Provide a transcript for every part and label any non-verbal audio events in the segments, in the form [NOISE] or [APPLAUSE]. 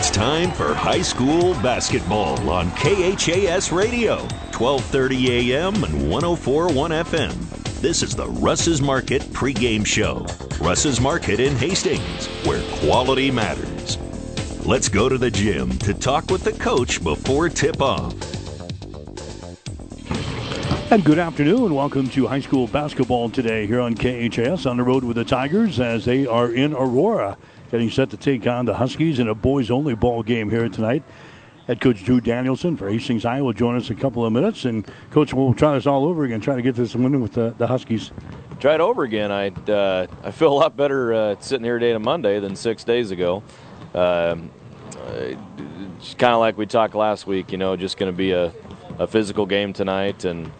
It's time for high school basketball on KHAS Radio, 1230 AM and 1041 FM. This is the Russ's Market pregame show. Russ's Market in Hastings, where quality matters. Let's go to the gym to talk with the coach before tip off. And good afternoon. Welcome to high school basketball today here on KHAS on the road with the Tigers as they are in Aurora, getting set to take on the Huskies in a boys only ball game here tonight. Head coach Drew Danielson for Hastings High will join us in a couple of minutes. And coach, we'll try this all over again, try to get this win with the, the Huskies. Try it over again. I uh, I feel a lot better uh, sitting here today to Monday than six days ago. Um, it's kind of like we talked last week. You know, just going to be a, a physical game tonight and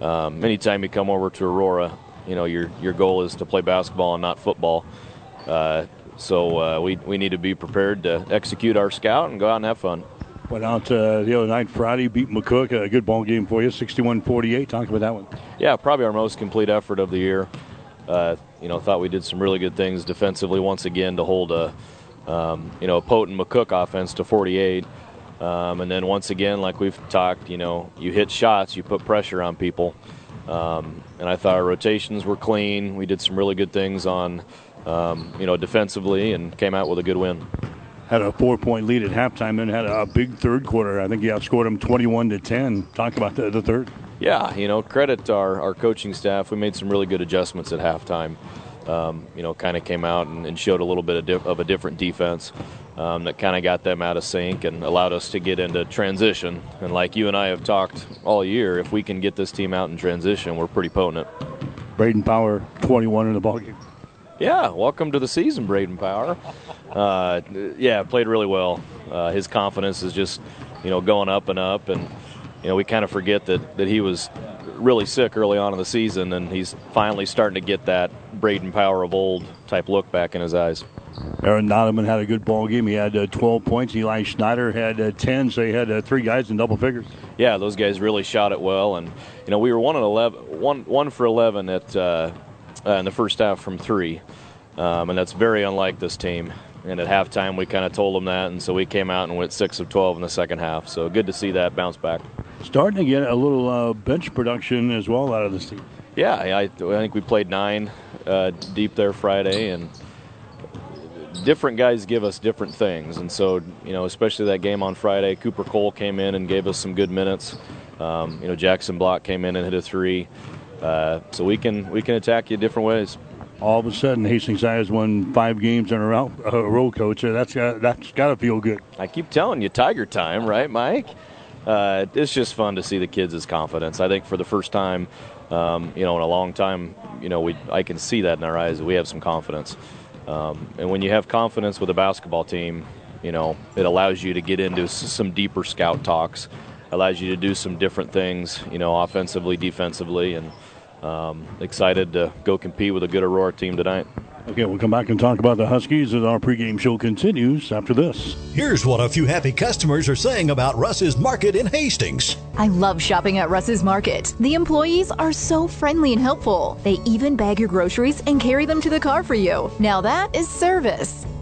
um, anytime you come over to Aurora, you know your your goal is to play basketball and not football. Uh, so uh, we we need to be prepared to execute our scout and go out and have fun. Went out uh, the other night, Friday, beat McCook. A good ball game for you, 61-48. Talk about that one. Yeah, probably our most complete effort of the year. Uh, you know, thought we did some really good things defensively once again to hold a um, you know a potent McCook offense to 48. Um, and then once again, like we've talked, you know, you hit shots, you put pressure on people. Um, and I thought our rotations were clean. We did some really good things on, um, you know, defensively, and came out with a good win. Had a four-point lead at halftime, and had a big third quarter. I think you outscored them 21 to 10. Talk about the, the third. Yeah, you know, credit our, our coaching staff. We made some really good adjustments at halftime. Um, you know, kind of came out and, and, showed a little bit of, of a different defense um, that kind of got them out of sync and allowed us to get into transition. And like you and I have talked all year, if we can get this team out in transition, we're pretty potent. Braden Power, 21 in the ballgame. Yeah, welcome to the season, Braden Power. Uh, yeah, played really well. Uh, his confidence is just, you know, going up and up, and you know we kind of forget that that he was really sick early on in the season, and he's finally starting to get that Braden Power of old type look back in his eyes. Aaron Nodeman had a good ball game. He had uh, 12 points. Eli Schneider had uh, 10, so he had uh, three guys in double figures. Yeah, those guys really shot it well, and you know we were one and 11, one, one for 11 at uh, uh, in the first half from three, um, and that's very unlike this team. And at halftime, we kind of told them that, and so we came out and went six of 12 in the second half. So good to see that bounce back. Starting to get a little uh, bench production as well out of this team. Yeah, I, I think we played nine deep there Friday, and different guys give us different things, and so you know, especially that game on Friday, Cooper Cole came in and gave us some good minutes. Um, you know, Jackson Block came in and hit a three, uh, so we can we can attack you different ways. All of a sudden, Hastings High has won five games in a row, row coach. That's got, that's got to feel good. I keep telling you, Tiger time, right, Mike? Uh, it's just fun to see the kids' confidence. I think for the first time, um, you know, in a long time, you know, we I can see that in our eyes. We have some confidence. Um, and when you have confidence with a basketball team, you know, it allows you to get into some deeper scout talks, allows you to do some different things, you know, offensively, defensively, and um, excited to go compete with a good Aurora team tonight. Okay, we'll come back and talk about the Huskies as our pregame show continues after this. Here's what a few happy customers are saying about Russ's Market in Hastings. I love shopping at Russ's Market. The employees are so friendly and helpful. They even bag your groceries and carry them to the car for you. Now that is service.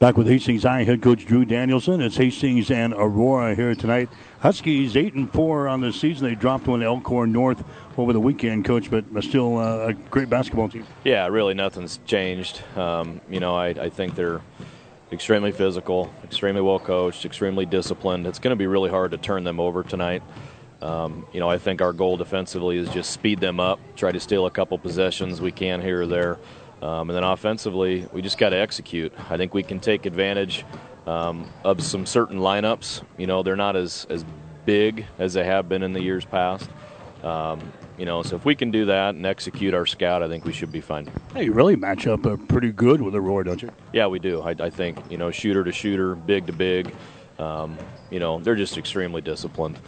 Back with Hastings High head coach Drew Danielson. It's Hastings and Aurora here tonight. Huskies eight and four on the season. They dropped one Elkhorn North over the weekend, coach, but still uh, a great basketball team. Yeah, really nothing's changed. Um, you know, I, I think they're extremely physical, extremely well coached, extremely disciplined. It's going to be really hard to turn them over tonight. Um, you know, I think our goal defensively is just speed them up, try to steal a couple possessions we can here or there. Um, and then offensively, we just got to execute. I think we can take advantage um, of some certain lineups. You know, they're not as, as big as they have been in the years past. Um, you know, so if we can do that and execute our scout, I think we should be fine. Hey, you really match up uh, pretty good with Aurora, don't you? Yeah, we do. I, I think you know, shooter to shooter, big to big. Um, you know, they're just extremely disciplined.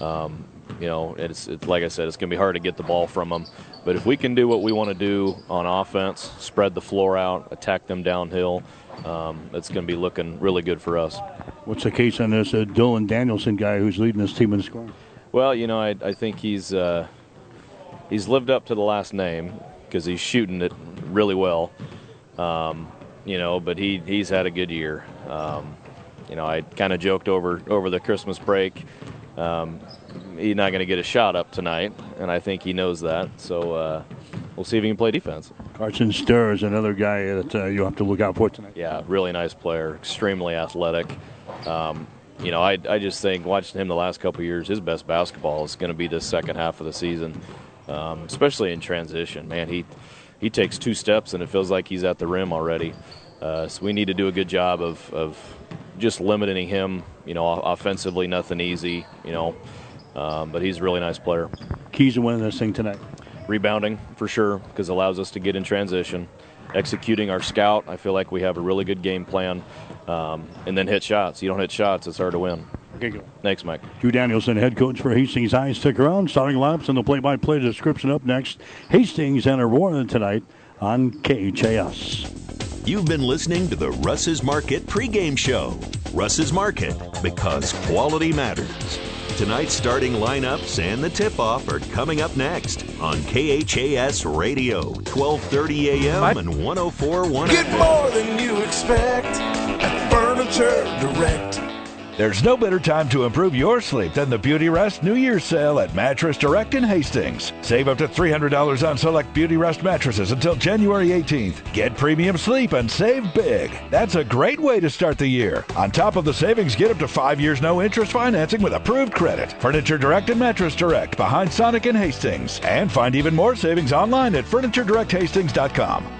Um, you know, it's, it's like I said, it's going to be hard to get the ball from them. But if we can do what we want to do on offense, spread the floor out, attack them downhill, um, it's going to be looking really good for us. What's the case on this uh, Dylan Danielson guy who's leading this team in scoring? Well, you know, I, I think he's uh, he's lived up to the last name because he's shooting it really well. Um, you know, but he he's had a good year. Um, you know, I kind of joked over over the Christmas break. Um, he's not going to get a shot up tonight, and I think he knows that. So uh, we'll see if he can play defense. Carson Sturr is another guy that uh, you have to look out for tonight. Yeah, really nice player, extremely athletic. Um, you know, I, I just think watching him the last couple years, his best basketball is going to be this second half of the season, um, especially in transition. Man, he he takes two steps and it feels like he's at the rim already. Uh, so we need to do a good job of, of just limiting him. You know, offensively, nothing easy. You know, um, but he's a really nice player. Keys to winning this thing tonight. Rebounding for sure because it allows us to get in transition. Executing our scout, I feel like we have a really good game plan, um, and then hit shots. You don't hit shots, it's hard to win. Okay, go. Thanks, Mike. Drew Danielson, head coach for Hastings High. Stick around. Starting laps and the play-by-play description up next. Hastings and Aurora tonight on KHAS. You've been listening to the Russ's Market pregame show. Russ's Market, because quality matters. Tonight's starting lineups and the tip-off are coming up next on KHAS Radio, 1230 AM and 104.1 Get more than you expect at Furniture Direct. There's no better time to improve your sleep than the Beautyrest New Year's sale at Mattress Direct in Hastings. Save up to $300 on select Beautyrest mattresses until January 18th. Get premium sleep and save big. That's a great way to start the year. On top of the savings, get up to five years no interest financing with approved credit. Furniture Direct and Mattress Direct behind Sonic in Hastings. And find even more savings online at FurnitureDirectHastings.com.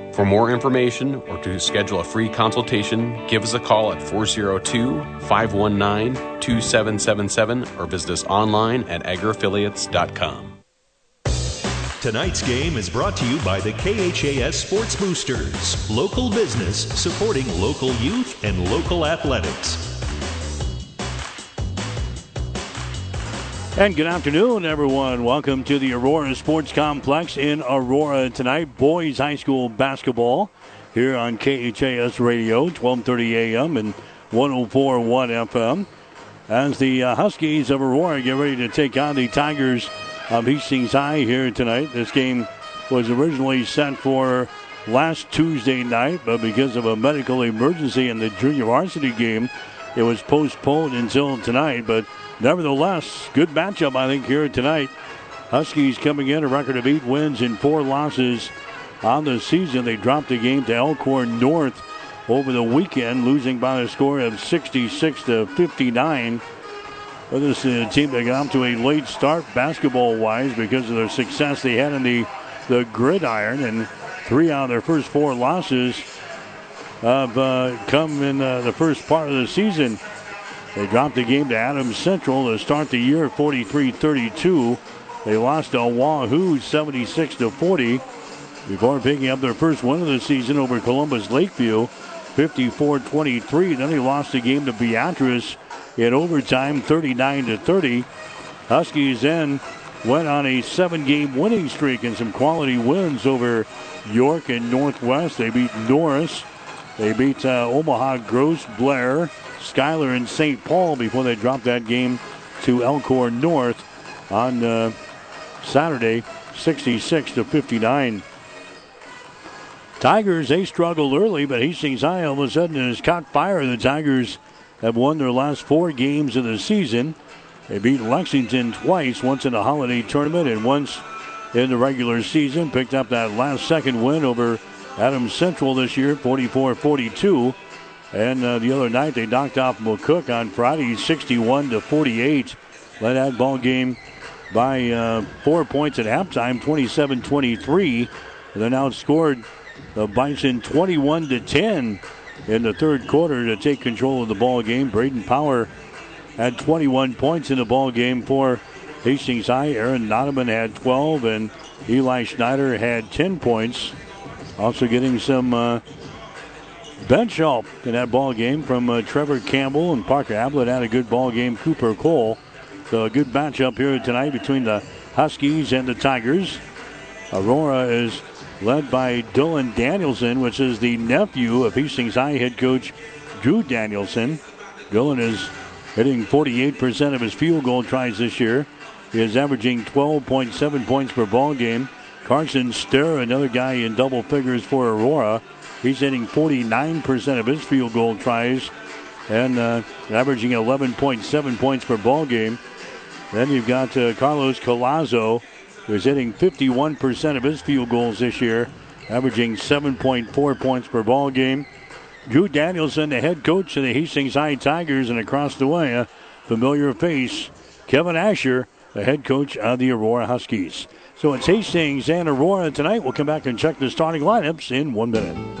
For more information or to schedule a free consultation, give us a call at 402 519 2777 or visit us online at agriaffiliates.com. Tonight's game is brought to you by the KHAS Sports Boosters, local business supporting local youth and local athletics. And good afternoon, everyone. Welcome to the Aurora Sports Complex in Aurora tonight. Boys High School basketball here on KHAS Radio, 12:30 a.m. and 104.1 FM. As the uh, Huskies of Aurora get ready to take on the Tigers of Hastings High here tonight. This game was originally set for last Tuesday night, but because of a medical emergency in the junior varsity game, it was postponed until tonight. But nevertheless, good matchup, I think, here tonight. Huskies coming in a record of eight wins and four losses on the season. They dropped the game to Elkhorn North over the weekend, losing by a score of 66 to 59. But this is a team that got off to a late start basketball wise because of their success they had in the, the gridiron, and three out of their first four losses have uh, come in uh, the first part of the season. They dropped the game to Adams Central to start the year 43 32. They lost to Wahoo 76 to 40 before picking up their first win of the season over Columbus Lakeview 54 23. Then they lost the game to Beatrice in overtime 39 to 30. Huskies then went on a seven game winning streak and some quality wins over York and Northwest. They beat Norris. They beat uh, Omaha Gross, Blair, Schuyler, and St. Paul before they dropped that game to Elkhorn North on uh, Saturday, 66 to 59. Tigers, they struggled early, but Hastings High all of a sudden has caught fire. The Tigers have won their last four games of the season. They beat Lexington twice, once in the holiday tournament and once in the regular season. Picked up that last second win over Adams Central this year, 44 42. And uh, the other night they knocked off McCook on Friday, 61 to 48. Led that ball game by uh, four points at halftime, 27 23. They Then outscored the Bison 21 to 10 in the third quarter to take control of the ball game. Braden Power had 21 points in the ball game for Hastings High. Aaron Nodeman had 12, and Eli Schneider had 10 points. Also getting some uh, bench help in that ball game from uh, Trevor Campbell and Parker Ablett had a good ball game. Cooper Cole. So a good matchup here tonight between the Huskies and the Tigers. Aurora is led by Dylan Danielson, which is the nephew of Hastings High head coach Drew Danielson. Dylan is hitting 48% of his field goal tries this year. He is averaging 12.7 points per ball game. Carson Ster, another guy in double figures for Aurora. He's hitting 49% of his field goal tries and uh, averaging 11.7 points per ball game. Then you've got uh, Carlos Colazzo, who's hitting 51% of his field goals this year, averaging 7.4 points per ball game. Drew Danielson, the head coach of the Hastings High Tigers, and across the way, a familiar face, Kevin Asher, the head coach of the Aurora Huskies. So it's Hastings and Aurora tonight. We'll come back and check the starting lineups in one minute.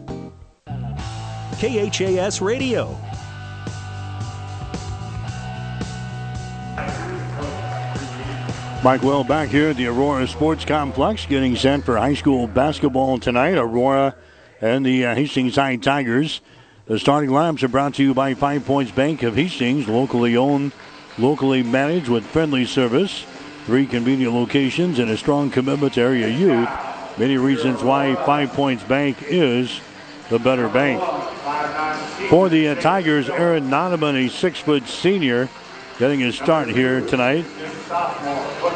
KHAS Radio. Mike Will back here at the Aurora Sports Complex getting set for high school basketball tonight. Aurora and the uh, Hastings High Tigers. The starting lineups are brought to you by Five Points Bank of Hastings, locally owned, locally managed with friendly service. Three convenient locations and a strong commitment to area youth. Many reasons why Five Points Bank is the better bank. For the uh, Tigers, Aaron Nodeman, a six foot senior, getting his start here tonight.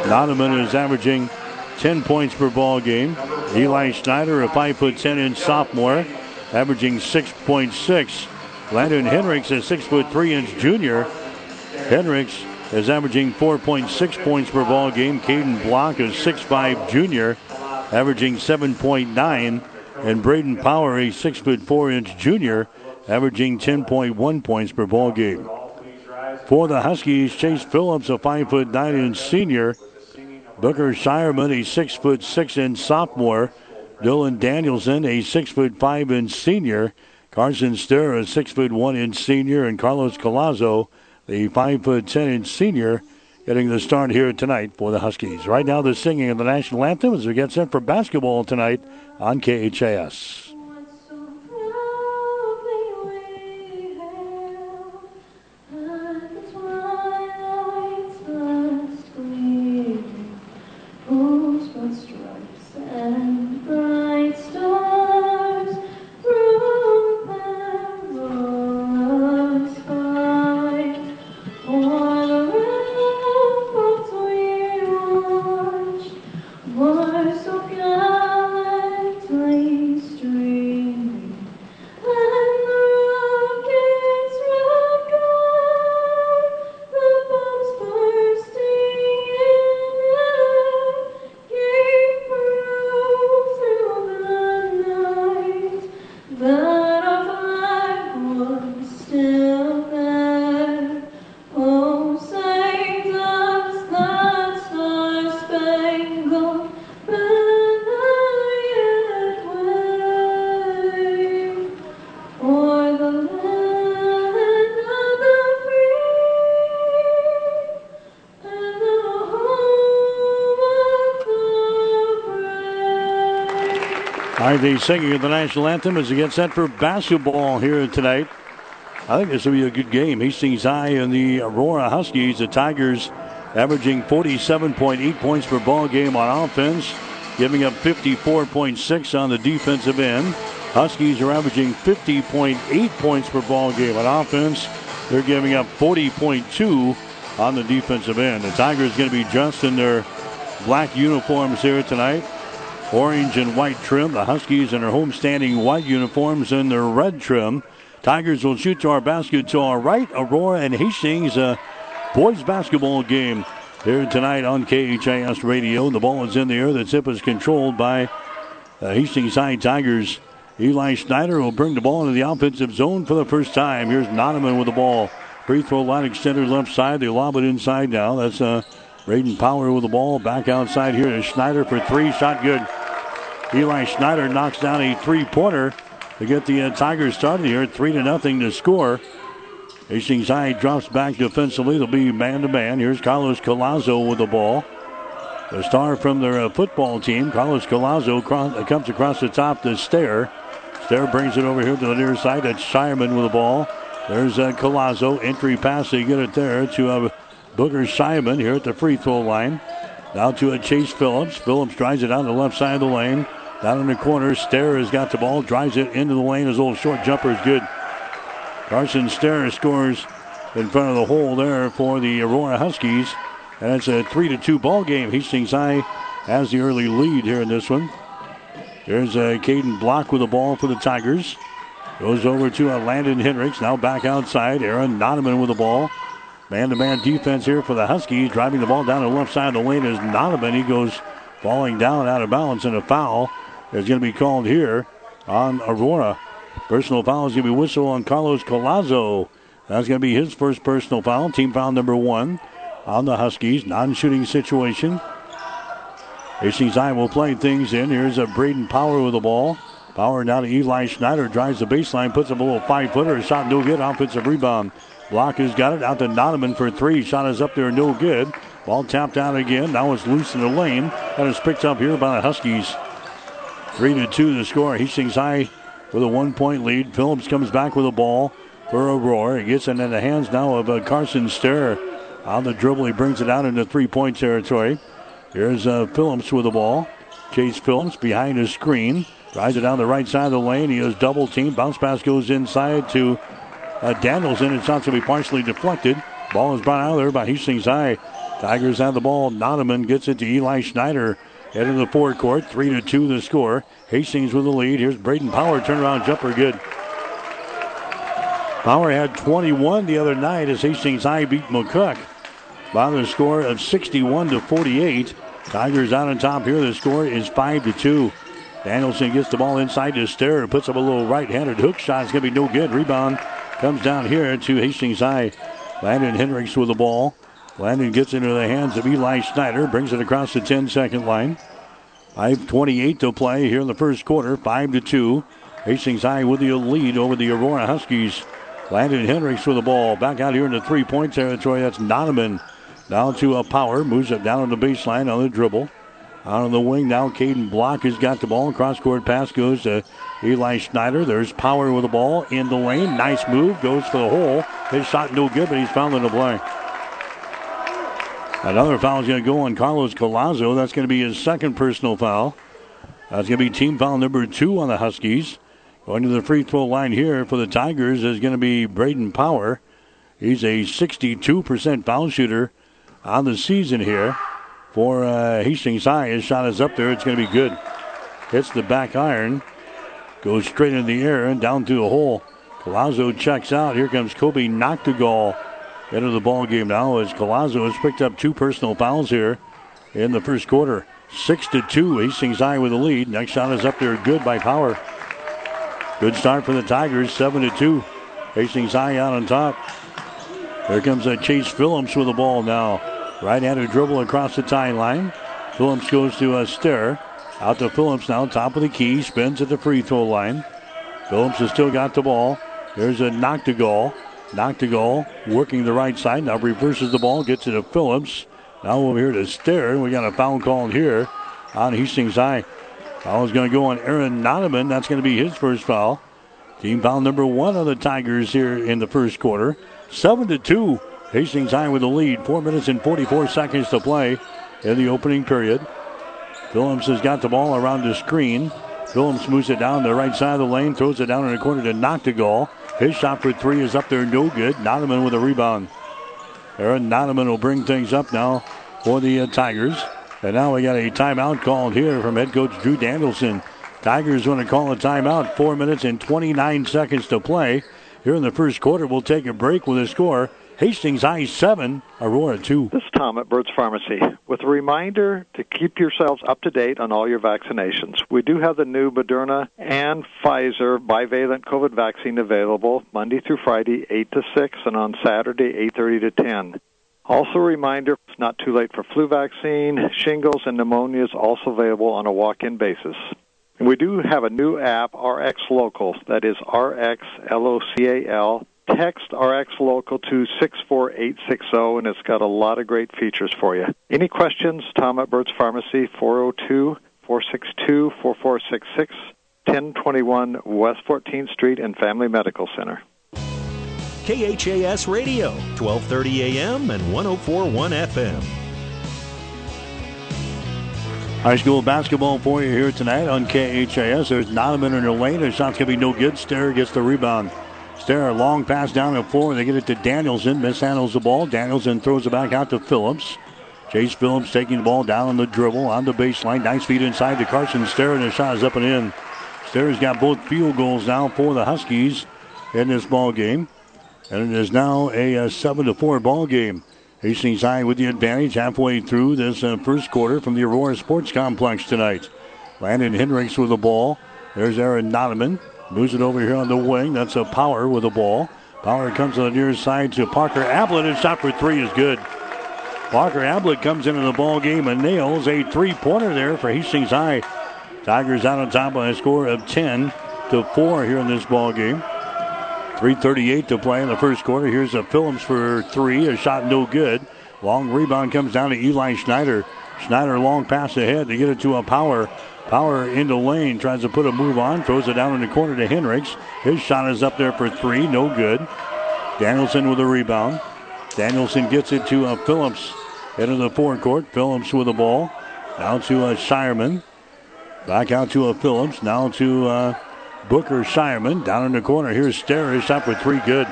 Nodeman is averaging 10 points per ball game. Eli Schneider, a 5 foot 10 inch sophomore, averaging 6.6. Landon Henricks, a 6 foot 3 inch junior. Henricks is averaging 4.6 points per ball game. Caden Block, a 6'5 junior, averaging 7.9. And Braden Power, a 6 foot 4 inch junior, averaging 10.1 points per ball game. For the Huskies, Chase Phillips, a 5 foot 9 inch senior. Booker Shireman, a 6 foot 6 inch sophomore. Dylan Danielson, a 6 foot 5 inch senior. Carson Ster, a 6 foot 1 inch senior. And Carlos Colazzo, the 5 foot 10 inch senior, getting the start here tonight for the Huskies. Right now, they're singing the national anthem as we get set for basketball tonight on KHAS. The singing of the national anthem as we get set for basketball here tonight. I think this will be a good game. Hastings High and the Aurora Huskies. The Tigers averaging 47.8 points per ball game on offense, giving up 54.6 on the defensive end. Huskies are averaging 50.8 points per ball game on offense. They're giving up 40.2 on the defensive end. The Tigers going to be dressed in their black uniforms here tonight. Orange and white trim. The Huskies in their homestanding white uniforms in their red trim. Tigers will shoot to our basket to our right. Aurora and Hastings, a boys basketball game here tonight on KHAS Radio. The ball is in the air. The tip is controlled by the Hastings High Tigers. Eli Schneider will bring the ball into the offensive zone for the first time. Here's Noneman with the ball. Free throw line extended left side. They lob it inside now. That's uh, Braden Power with the ball. Back outside here to Schneider for three. Shot good. Eli Schneider knocks down a three-pointer to get the uh, Tigers started here. Three to nothing to score. Hastings High drops back defensively. They'll be man-to-man. Here's Carlos Colazo with the ball. The star from their uh, football team, Carlos Colazo, cross, uh, comes across the top to Stair. Stair brings it over here to the near side. That's Shireman with the ball. There's uh, Colazo. Entry pass. They get it there to uh, Booker Simon here at the free throw line. Now to a Chase Phillips. Phillips drives it down the left side of the lane. Down in the corner, Stair has got the ball, drives it into the lane. His little short jumper is good. Carson Stair scores in front of the hole there for the Aurora Huskies. And it's a 3 to 2 ball game. Hastings High has the early lead here in this one. There's a Caden Block with the ball for the Tigers. Goes over to a Landon Hendricks. Now back outside. Aaron Noneman with the ball. Man to man defense here for the Huskies. Driving the ball down the left side of the lane is Noneman. He goes falling down out of balance and a foul is going to be called here on Aurora. Personal foul is going to be whistle on Carlos Colazo. That's going to be his first personal foul. Team foul number one on the Huskies. Non-shooting situation. Hastings High will play things in. Here's a Braden Power with the ball. Power now to Eli Schneider. Drives the baseline. Puts up a little five-footer. Shot no good. Offensive rebound. Block has got it out to Noneman for three. Shot is up there. No good. Ball tapped out again. Now it's loose in the lane. That is picked up here by the Huskies. Three to two the score. Hastings High with a one-point lead. Phillips comes back with a ball for Aurora. He gets it in the hands now of uh, Carson Stair. On the dribble, he brings it out into three-point territory. Here's uh, Phillips with the ball. Chase Phillips behind his screen. Drives it down the right side of the lane. He is double teamed. Bounce pass goes inside to uh, Danielson. It's not to be partially deflected. Ball is brought out there by Hastings High. Tigers have the ball. Noneman gets it to Eli Schneider. Head of the forecourt. Three to two the score. Hastings with the lead. Here's Braden Power. Turnaround jumper good. Power had 21 the other night as Hastings High beat McCook by the score of 61 to 48. Tigers out on top here. The score is 5 to 2. Danielson gets the ball inside to Stair. And puts up a little right-handed hook shot. It's going to be no good. Rebound comes down here to Hastings High. Landon Hendricks with the ball. Landon gets into the hands of Eli Schneider, Brings it across the 10-second line. 5.28 to play here in the first quarter. 5 to 2. Hastings High with the lead over the Aurora Huskies. Landon Hendricks with the ball. Back out here in the three-point territory. That's Noneman. Down to a power. Moves it down on the baseline on the dribble. Out on the wing now, Caden Block has got the ball. Cross court pass goes to Eli Schneider. There's power with the ball in the lane. Nice move. Goes for the hole. His shot no good, but he's fouled in the play. Another foul is going to go on Carlos Colazo. That's going to be his second personal foul. That's going to be team foul number two on the Huskies. Going to the free throw line here for the Tigers is going to be Braden Power. He's a 62% foul shooter on the season here for uh, Hastings High. His shot is up there. It's going to be good. Hits the back iron. Goes straight in the air and down through the hole. Colazo checks out. Here comes Kobe Noctegal into the ball game now as Colazo has picked up two personal fouls here in the first quarter. Six to two. Hastings High with the lead. Next shot is up there. Good by Power. Good start for the Tigers. Seven to two. Hastings High out on top. Here comes a Chase Phillips with the ball now. Right-handed dribble across the tie line. Phillips goes to uh, a stir. Out to Phillips now, top of the key. Spins at the free throw line. Phillips has still got the ball. There's a Noctegal. Knock to goal, working the right side. Now reverses the ball, gets it to Phillips. Now over here to Stair. We got a foul called here on Hastings High. Foul is going to go on Aaron Noneman. That's going to be his first foul. Team foul number one of the Tigers here in the first quarter. 7 to 2. Hastings High with the lead. 4 minutes and 44 seconds to play in the opening period. Phillips has got the ball around the screen. Phillips moves it down the right side of the lane, throws it down in the corner to Noctegal. His shot for three is up there, no good. Nottaman with a rebound. Aaron Nottaman will bring things up now for the uh, Tigers. And now we got a timeout called here from head coach Drew Danielson. Tigers want to call a timeout. Four minutes and 29 seconds to play. Here in the first quarter, we'll take a break with a score Hastings I 7, Aurora 2. This is Tom at Bert's Pharmacy with a reminder to keep yourselves up to date on all your vaccinations. We do have the new Moderna and Pfizer bivalent COVID vaccine available Monday through Friday, 8 to 6, and on Saturday, 8.30 to 10. Also a reminder, it's not too late for flu vaccine, shingles, and pneumonia is also available on a walk-in basis. We do have a new app, RX Local, that is RX L-O-C-A-L text RX Local to 64860, and it's got a lot of great features for you. Any questions? Tom at Bert's Pharmacy, 402 462 4466, 1021 West 14th Street and Family Medical Center. KHAS Radio, 1230 AM and 1041 FM. High school basketball for you here tonight on KHAS. There's Nottaman in the lane. The shot's going to be no good. Stair gets the rebound. Stair, long pass down the floor. They get it to Danielson. Mishandles the ball. Danielson throws it back out to Phillips. Chase Phillips taking the ball down on the dribble on the baseline. Nice feet inside to Carson Stair, and the shot is up and in. Stair's got both field goals now for the Huskies in this ball game. And it is now a, a 7 to 4 ball game. Hastings High with the advantage halfway through this uh, first quarter from the Aurora Sports Complex tonight. Landon Hendricks with the ball. There's Aaron Nottaman. Moves it over here on the wing. That's a Power with the ball. Power comes on the near side to Parker Ablett. His shot for three is good. Parker Ablett comes into the ball game and nails a three-pointer there for Hastings High. Tigers out on top by a score of 10 to 4 here in this ball game. 3.38 to play in the first quarter. Here's a Phillips for three. A shot no good. Long rebound comes down to Eli Schneider. Schneider long pass ahead to get it to a power. Power into lane. Tries to put a move on. Throws it down in the corner to Hendricks. His shot is up there for three. No good. Danielson with a rebound. Danielson gets it to uh, Phillips into the forecourt. Phillips with the ball. Now to uh, Shireman. Back out to uh, Phillips. Now to uh, Booker Shireman down in the corner. Here's Stair. His shot for three. Good.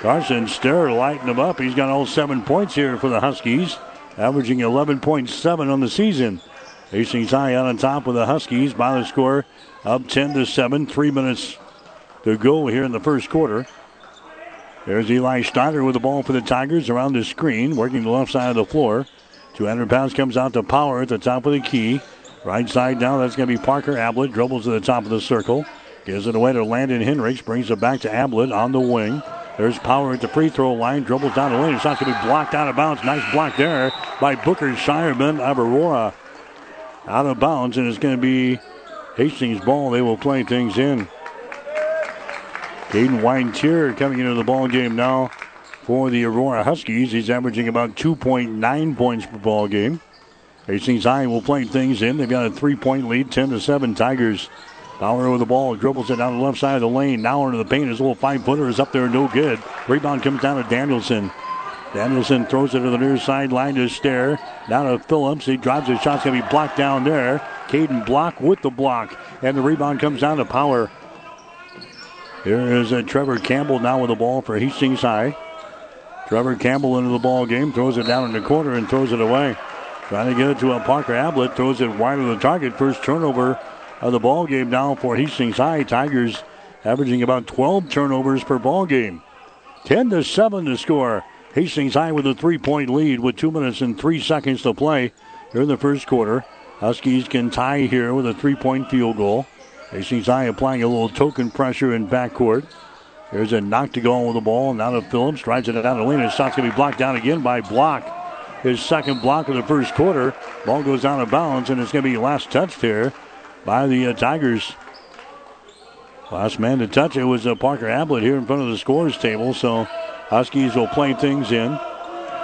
Carson Stair lighting him up. He's got all seven points here for the Huskies, averaging 11.7 on the season. Hastings High on top with the Huskies by the score of 10 to 7. Three minutes to go here in the first quarter. There's Eli Schneider with the ball for the Tigers around the screen, working the left side of the floor. 200 pounds comes out to Power at the top of the key. Right side now, that's going to be Parker Ablett. Dribbles to the top of the circle. Gives it away to Landon Hendricks. Brings it back to Ablett on the wing. There's Power at the free throw line. Dribbles down the lane. It's not going to be blocked out of bounds. Nice block there by Booker Shireman of Aurora. Out of bounds, and it's going to be Hastings' ball. They will play things in. Caden Weintier coming into the ball game now for the Aurora Huskies. He's averaging about 2.9 points per ball game. Hastings High will play things in. They've got a three-point lead, 10 to 7. Tigers. Power with the ball, dribbles it down the left side of the lane. Now into the paint. His little five-footer is up there, no good. Rebound comes down to Danielson. Danielson throws it to the near sideline to Stair. Down to Phillips. He drives his shot's going to be blocked down there. Caden block with the block. And the rebound comes down to Power. Here is uh, Trevor Campbell now with the ball for Hastings High. Trevor Campbell into the ball game, throws it down in the corner and throws it away. Trying to get it to a Parker Ablett, throws it wide of the target. First turnover of the ball game now for Hastings High. Tigers averaging about 12 turnovers per ball game. 10 to 7 to score. Hastings High with a three-point lead with two minutes and three seconds to play here in the first quarter. Huskies can tie here with a three-point field goal. Hastings High applying a little token pressure in backcourt. There's a knock to go on with the ball. Now to Phillips. Drives it down the lane. His shot's going to be blocked down again by Block his second block of the first quarter. Ball goes out of bounds, and it's going to be last touched here by the uh, Tigers. Last man to touch it was uh, Parker Ablett here in front of the scores table. So Huskies will play things in.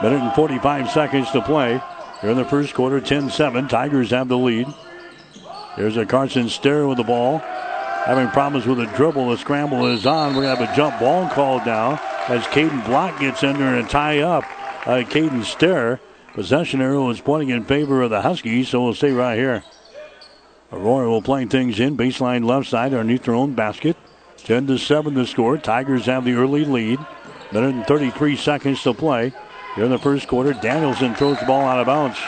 Minute and 45 seconds to play. Here in the first quarter, 10 7. Tigers have the lead. There's a Carson Stair with the ball. having problems with a dribble. The scramble is on. We're going to have a jump ball called now as Caden Block gets in there and tie up uh, Caden Stair. Possession arrow is pointing in favor of the Huskies, so we'll stay right here. Aurora will play things in baseline left side underneath their own basket. 10 to 7 to score. Tigers have the early lead. Minute and 33 seconds to play. Here in the first quarter, Danielson throws the ball out of bounds.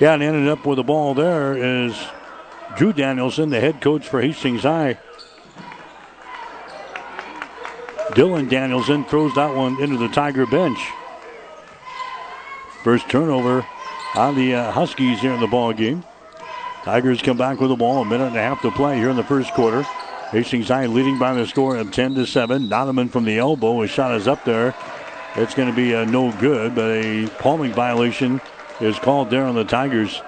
Yeah, and ended up with the ball there is Drew Danielson, the head coach for Hastings High. Dylan Danielson throws that one into the Tiger bench. First turnover on the uh, Huskies here in the ball game. Tigers come back with the ball. A minute and a half to play here in the first quarter. Hastings High leading by the score of 10 to 7. Donovan from the elbow. His shot is up there. It's going to be uh, no good, but a palming violation is called there on the Tigers.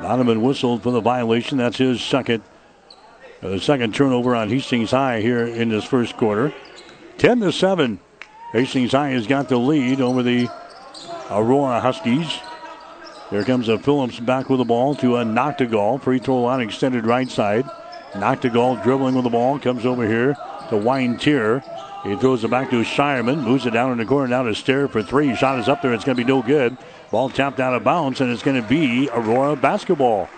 Donovan whistled for the violation. That's his second, uh, second turnover on Hastings High here in this first quarter. 10 to 7. Hastings High has got the lead over the Aurora Huskies. Here comes a Phillips back with the ball to a Noctegal. Free throw line extended right side. Noctegal dribbling with the ball. Comes over here to Weintier. He throws it back to Shireman. Moves it down in the corner. Now to Stair for three. Shot is up there. It's going to be no good. Ball tapped out of bounds, and it's going to be Aurora basketball.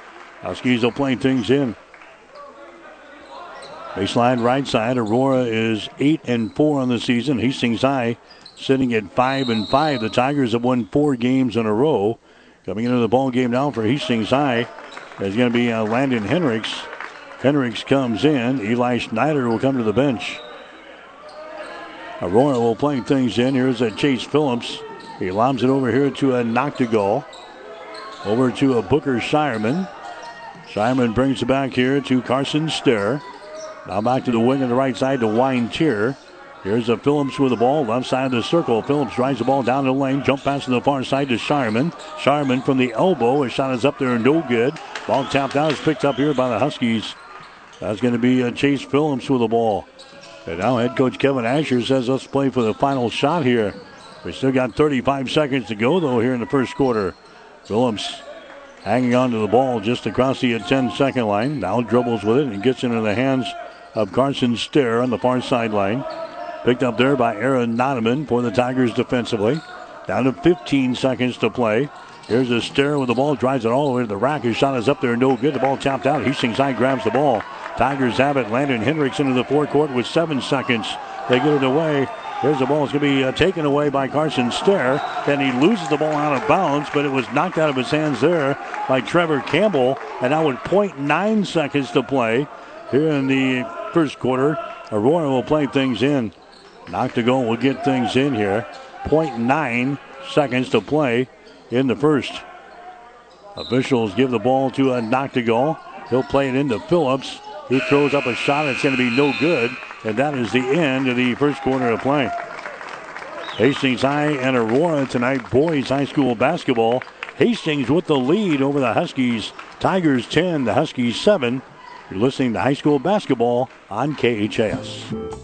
Huskies will play things in. Baseline right side. Aurora is eight and four on the season. Hastings High sitting at five and five. The Tigers have won four games in a row. Coming into the ball game now for Hastings High is going to be uh, Landon Henricks. Henricks comes in. Eli Schneider will come to the bench. Aurora will play things in. Here's a Chase Phillips. He lobs it over here to a Noctegal. Over to a Booker Shireman. Shireman brings it back here to Carson Stair. Now back to the wing on the right side to Weintier. Here's a Phillips with the ball, left side of the circle. Phillips drives the ball down the lane, jump pass to the far side to Shireman. Shireman from the elbow. His shot is up there, and no good. Ball tapped out, is picked up here by the Huskies. That's going to be uh, Chase Phillips with the ball. And now head coach Kevin Asher says let's play for the final shot here. We still got 35 seconds to go though here in the first quarter. Phillips hanging on to the ball just across the 10 second line. Now dribbles with it and gets into the hands of Carson Stair on the far sideline. Picked up there by Aaron Noneman for the Tigers defensively. Down to 15 seconds to play. Here's a Stair with the ball, drives it all the way to the rack. His shot is up there, no good. The ball tapped out. Hastings High grabs the ball. Tigers have it. Landon Hendricks into the forecourt with seven seconds. They get it away. Here's the ball. It's going to be uh, taken away by Carson Stair. Then he loses the ball out of bounds, but it was knocked out of his hands there by Trevor Campbell. And now with 0.9 seconds to play here in the first quarter, Aurora will play things in. Noctegal will get things in here. 0.9 seconds to play in the first. Officials give the ball to a Noctegal. He'll play it into Phillips. He throws up a shot. It's going to be no good. And that is the end of the first quarter of play. Hastings High and Aurora tonight, boys high school basketball. Hastings with the lead over the Huskies. Tigers 10, the Huskies 7. You're listening to high school basketball on KHAS.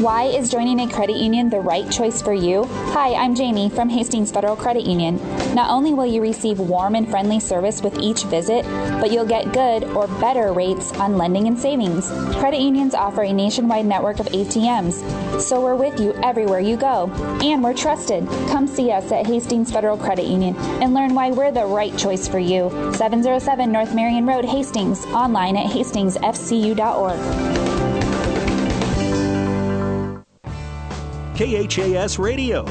Why is joining a credit union the right choice for you? Hi, I'm Jamie from Hastings Federal Credit Union. Not only will you receive warm and friendly service with each visit, but you'll get good or better rates on lending and savings. Credit unions offer a nationwide network of ATMs, so we're with you everywhere you go. And we're trusted. Come see us at Hastings Federal Credit Union and learn why we're the right choice for you. 707 North Marion Road, Hastings, online at hastingsfcu.org. KHAS Radio.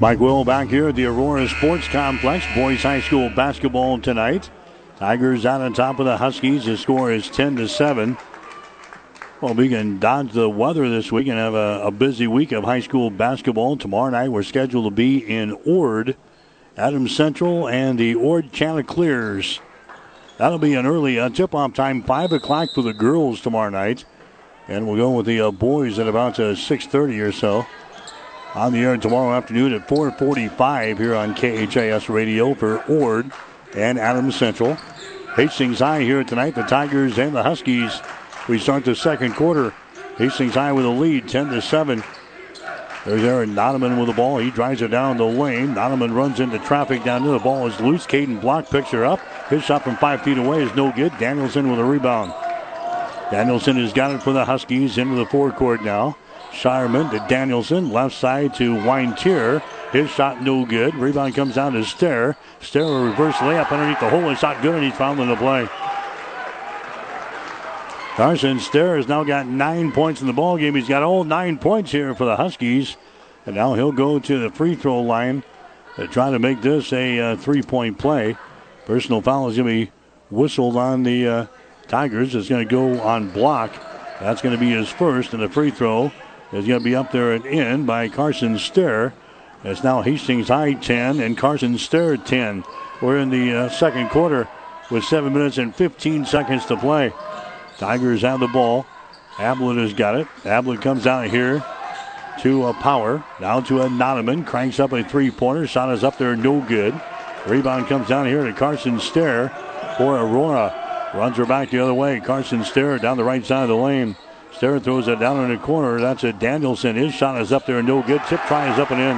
Mike Will back here at the Aurora Sports Complex. Boys High School basketball tonight. Tigers out on top of the Huskies. The score is 10 to 7. Well, we can dodge the weather this week and have a, a busy week of high school basketball. Tomorrow night, we're scheduled to be in Ord Adams Central and the Ord Chanticleers. That'll be an early uh, tip-off time, 5 o'clock for the girls tomorrow night. And we'll go with the uh, boys at about uh, 6.30 or so. On the air tomorrow afternoon at 4.45 here on KHAS Radio for Ord and Adams Central. Hastings High here tonight, the Tigers and the Huskies. We start the second quarter. Hastings High with a lead, 10 to 7. There's Aaron Nonaman with the ball. He drives it down the lane. Nonaman runs into traffic down there. The ball is loose. Caden Block picks her up. His shot from five feet away is no good. Danielson with a rebound. Danielson has got it for the Huskies into the forecourt now. Shireman to Danielson. Left side to Weintier. His shot no good. Rebound comes down to Stair. Stair a reverse layup underneath the hole. His shot good and he's fouled in the play. Carson Stair has now got nine points in the ball game. He's got all nine points here for the Huskies. And now he'll go to the free throw line to try to make this a uh, three point play. Personal foul is going to be whistled on the uh, Tigers. is going to go on block. That's going to be his first, and the free throw is going to be up there and in by Carson Stair. It's now Hastings High 10 and Carson Stair 10. We're in the uh, second quarter with 7 minutes and 15 seconds to play. Tigers have the ball. Ablett has got it. Ablett comes out here to a power. Down to a Nonaman. Cranks up a three pointer. Shot is up there, no good. Rebound comes down here to Carson Stair for Aurora. Runs her back the other way. Carson Stair down the right side of the lane. Stair throws it down in the corner. That's it. Danielson. His shot is up there, and no good. Tip try is up and in.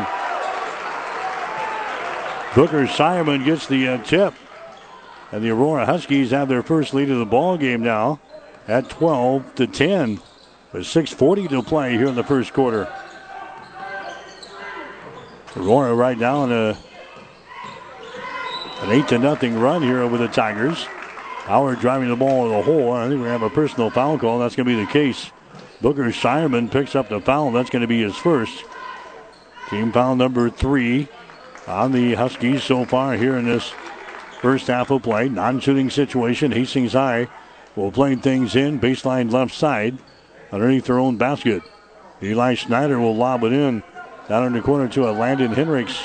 Booker Shireman gets the uh, tip. And the Aurora Huskies have their first lead of the ball game now at 12 to 10. With 6.40 to play here in the first quarter. Aurora right now in a, an 8 to nothing run here over the Tigers. Howard driving the ball in the hole. I think to have a personal foul call. That's going to be the case. Booker Shireman picks up the foul. That's going to be his first. Team foul number three on the Huskies so far here in this first half of play. Non shooting situation. Hastings High will play things in. Baseline left side underneath their own basket. Eli Schneider will lob it in down in the corner to a Landon Hendricks.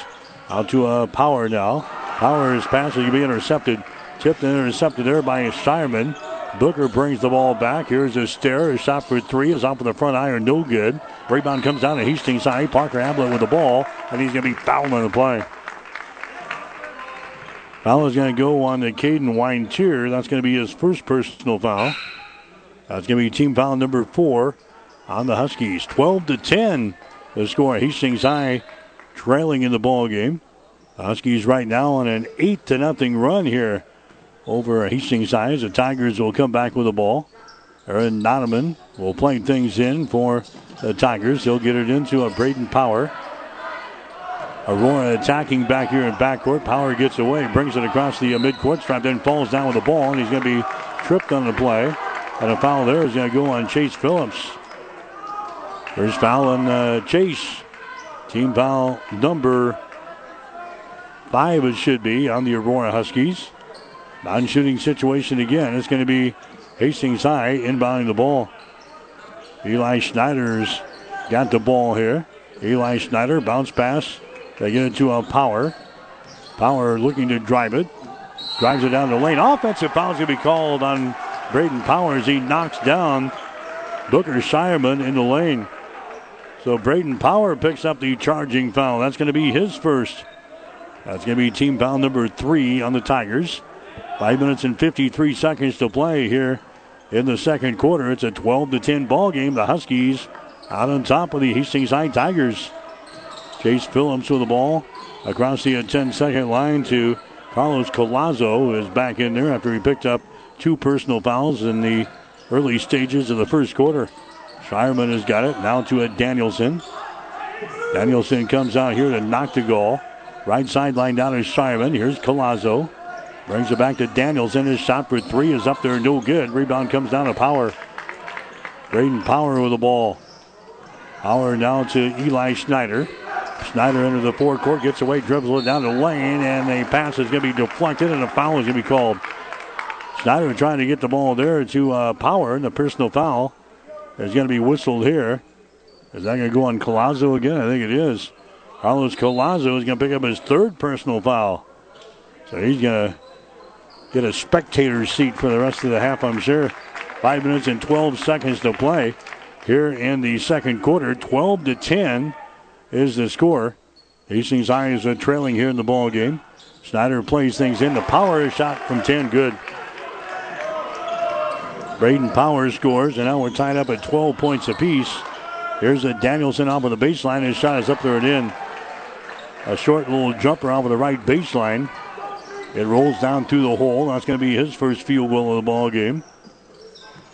Out to a Power now. Power's pass will be intercepted. Tipped and intercepted there by Shireman. Booker brings the ball back. Here's a Stair. A shot for three is off of the front iron. No good. Rebound comes down to Hastings High. Parker Ablett with the ball. And he's going to be fouled on the play. Foul is going to go on to Caden Weintier. That's going to be his first personal foul. That's going to be team foul number four on the Huskies. 12 to 10 the score. Hastings High trailing in the ball game. Huskies right now on an 8 to nothing run here over Hastings High. The Tigers will come back with the ball. Aaron Nonaman will play things in for the Tigers. He'll get it into a Braden Power. Aurora attacking back here in backcourt. Power gets away, brings it across the uh, midcourt stripe, then falls down with the ball, and he's going to be tripped on the play. And a foul there is going to go on Chase Phillips. First foul on uh, Chase. Team foul number five, it should be, on the Aurora Huskies. Non shooting situation again. It's going to be Hastings High inbounding the ball. Eli Schneider's got the ball here. Eli Schneider bounce pass. They get it to a Power. Power looking to drive it. Drives it down the lane. Offensive foul going to be called on Braden Powers. He knocks down Booker Shireman in the lane. So Braden Power picks up the charging foul. That's going to be his first. That's going to be team foul number three on the Tigers. Five minutes and 53 seconds to play here in the second quarter. It's a 12 to 10 ball game. The Huskies out on top of the Hastings High Tigers. Chase Phillips with the ball across the 10 second line to Carlos Colazo, who is back in there after he picked up two personal fouls in the early stages of the first quarter. Shireman has got it. Now to a Danielson. Danielson comes out here to knock the goal. Right sideline down to Shireman. Here's Colazzo. Brings it back to Danielson. His shot for three is up there, no good. Rebound comes down to Power. Braden Power with the ball. Power now to Eli Schneider. Schneider into the forecourt, gets away, dribbles it down the lane, and a pass is going to be deflected, and a foul is going to be called. Schneider trying to get the ball there to uh, Power, and the personal foul is going to be whistled here. Is that going to go on Colazzo again? I think it is. Carlos Collazo is going to pick up his third personal foul. So he's going to get a spectator seat for the rest of the half, I'm sure. Five minutes and 12 seconds to play here in the second quarter. 12 to 10 is the score. Hastings High is trailing here in the ball game. Schneider plays things in. The power shot from 10, good. Braden Powers scores, and now we're tied up at 12 points apiece. Here's a Danielson off of the baseline. His shot is up there and in. A short little jumper off of the right baseline. It rolls down through the hole. That's going to be his first field goal of the ball game.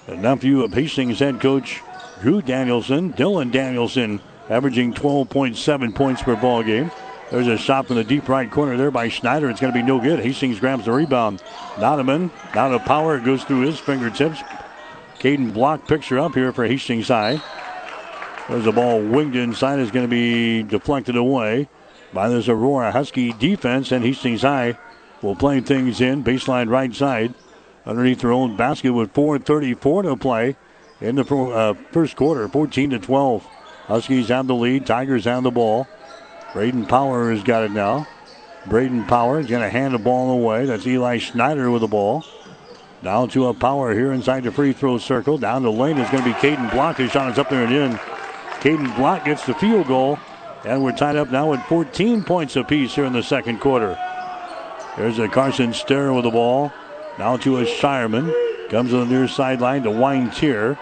The nephew of Hastings head coach Drew Danielson, Dylan Danielson, averaging 12.7 points per ball game. There's a shot from the deep right corner there by Schneider. It's going to be no good. Hastings grabs the rebound. Nonaman, now to power. It goes through his fingertips. Caden Block picks her up here for Hastings High. There's a ball winged inside. Is going to be deflected away by this Aurora Husky defense. And Hastings High will play things in. Baseline right side. Underneath their own basket with 4.34 to play in the uh, first quarter. 14 to 12. Huskies have the lead. Tigers have the ball. Braden Power has got it now. Braden Power is going to hand the ball away. That's Eli Schneider with the ball. Down to a power here inside the free throw circle. Down the lane is going to be Caden Block. His shot is up there and in. Caden Block gets the field goal. And we're tied up now at 14 points apiece here in the second quarter. There's a Carson Stair with the ball. Now to a Shireman. Comes to the near sideline to Weintier.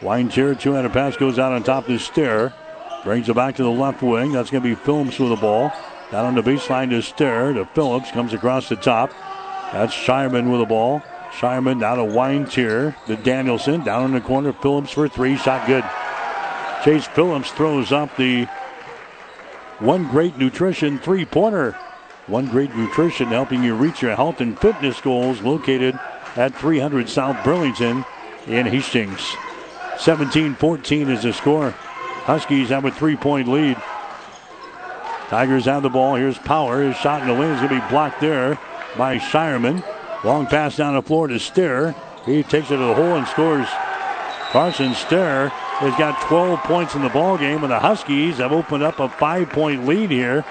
Weintier, two-handed pass goes out on top of the. Brings it back to the left wing. That's going to be Phillips with the ball. Down on the baseline to Stair to Phillips. Comes across the top. That's Shireman with the ball. Shireman down to Weintier. To Danielson. Down in the corner. Phillips for three. Shot good. Chase Phillips throws up the one great nutrition three pointer. One great nutrition helping you reach your health and fitness goals located at 300 South Burlington in Hastings. 17 14 is the score. Huskies have a three point lead. Tigers have the ball. Here's Power. His shot in the lane is going to be blocked there by Shireman. Long pass down the floor to Stair. He takes it to the hole and scores. Carson Stair has got 12 points in the ball game, and the Huskies have opened up a five point lead here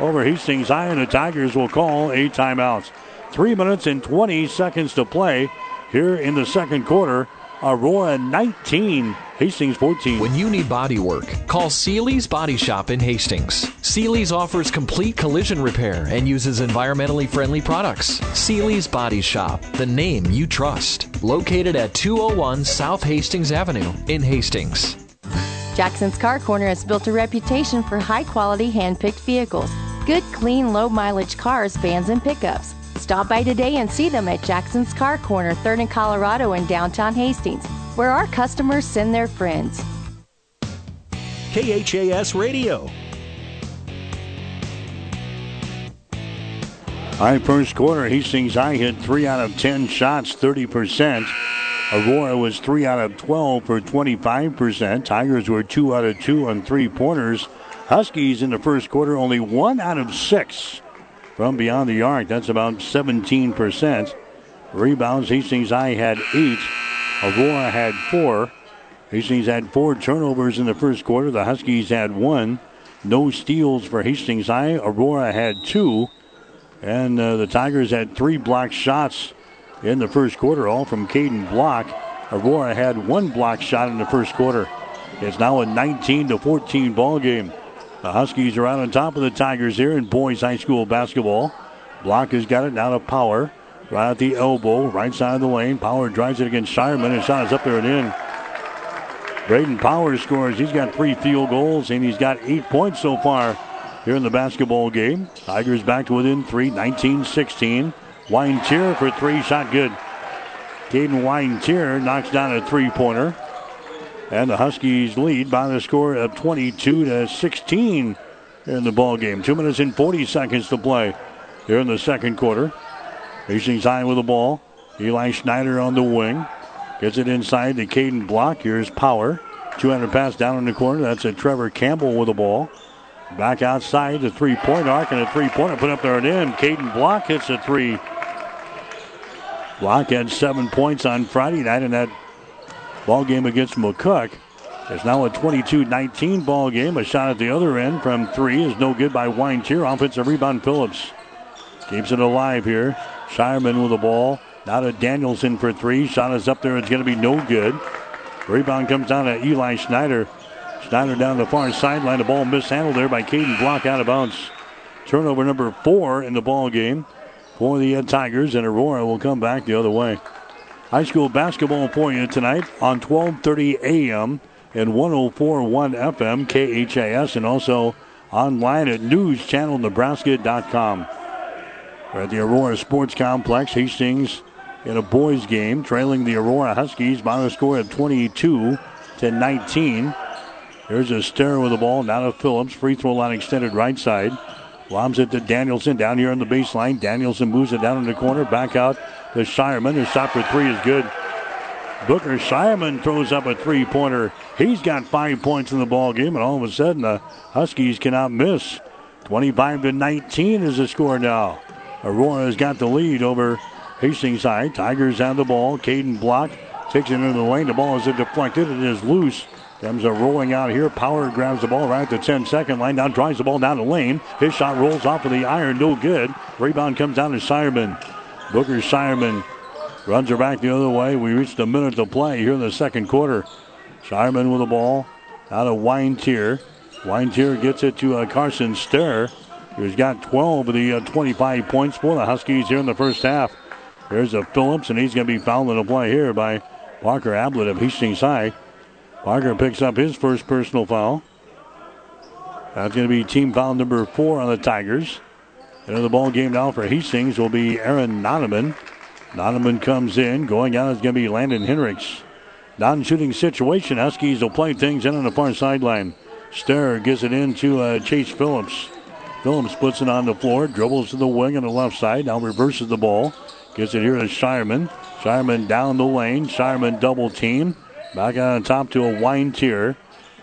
over Hastings High, and the Tigers will call eight timeouts. Three minutes and 20 seconds to play here in the second quarter. Aurora 19, Hastings 14. When you need body work, call Seely's Body Shop in Hastings. Seely's offers complete collision repair and uses environmentally friendly products. Seely's Body Shop, the name you trust. Located at 201 South Hastings Avenue in Hastings. Jackson's Car Corner has built a reputation for high quality hand picked vehicles. Good, clean, low mileage cars, vans, and pickups. Stop by today and see them at Jackson's Car Corner, 3rd and Colorado in downtown Hastings, where our customers send their friends. KHAS Radio. High first quarter, Hastings High hit 3 out of 10 shots, 30%. Aurora was 3 out of 12 for 25%. Tigers were 2 out of 2 on three pointers. Huskies in the first quarter only 1 out of 6 from beyond the arc. That's about 17%. Rebounds, Hastings High had 8. Aurora had 4. Hastings had 4 turnovers in the first quarter. The Huskies had 1. No steals for Hastings High. Aurora had 2. And uh, the Tigers had 3 block shots in the first quarter, all from Caden Block. Aurora had one block shot in the first quarter. It's now a 19 to 14 ball game. The Huskies are out on top of the Tigers here in boys high school basketball. Block has got it now to Power. Right at the elbow, right side of the lane. Power drives it against Shireman, and shot is up there and in. Braden Power scores. He's got three field goals, and he's got eight points so far here in the basketball game. Tigers back to within three, 19 16. Weintier for three, shot good. Caden Weintier knocks down a three pointer. And the Huskies lead by the score of 22 to 16 in the ball game. Two minutes and 40 seconds to play here in the second quarter. Hastings High with the ball. Eli Schneider on the wing. Gets it inside to Caden Block. Here's Power. 200 pass down in the corner. That's a Trevor Campbell with the ball. Back outside the three point arc and a three pointer put up there and in. Caden Block hits a three. Block had seven points on Friday night in that ball game against McCook. It's now a 22-19 ball game. A shot at the other end from three is no good by Weintier. Offensive rebound Phillips. Keeps it alive here. Shireman with the ball. Now to Danielson for three. Shot is up there. It's going to be no good. Rebound comes down to Eli Schneider. Schneider down the far sideline. The ball mishandled there by Caden Block out of bounds. Turnover number four in the ball game for the Tigers, and Aurora will come back the other way. High school basketball for you tonight on 12:30 a.m. and 104.1 FM KHAS, and also online at newschannelnebraska.com. We're at the Aurora Sports Complex. Hastings in a boys game, trailing the Aurora Huskies by a score of 22 to 19. There's a Stair with the ball. Now to Phillips. Free throw line extended right side. Lobs it to Danielson down here on the baseline. Danielson moves it down in the corner. Back out to Shireman. His shot for three is good. Booker Shireman throws up a three pointer. He's got five points in the ball game, and all of a sudden the Huskies cannot miss. 25 to 19 is the score now. Aurora's got the lead over Hastings High. Tigers have the ball. Caden Block takes it into the lane. The ball is deflected. It is loose. Dems are rolling out here. Power grabs the ball right at the 10 second line. Now drives the ball down the lane. His shot rolls off of the iron. No good. Rebound comes down to Shireman. Booker Shireman runs her back the other way. We reached a minute to play here in the second quarter. Shireman with the ball. Out of Weintier. Weintier gets it to uh, Carson Stair, who's got 12 of the uh, 25 points for the Huskies here in the first half. There's a Phillips, and he's going to be fouled in the play here by Parker Ablett of Hastings High. Parker picks up his first personal foul. That's going to be team foul number four on the Tigers. Into the ball game now for Hastings will be Aaron Noneman. Noneman comes in. Going out is going to be Landon Hendricks. Non-shooting situation. Huskies will play things in on the far sideline. Stair gives it in to uh, Chase Phillips. Phillips puts it on the floor, dribbles to the wing on the left side, now reverses the ball. Gives it here to Shireman. Shireman down the lane. Shireman double team. Back on top to a Weintier.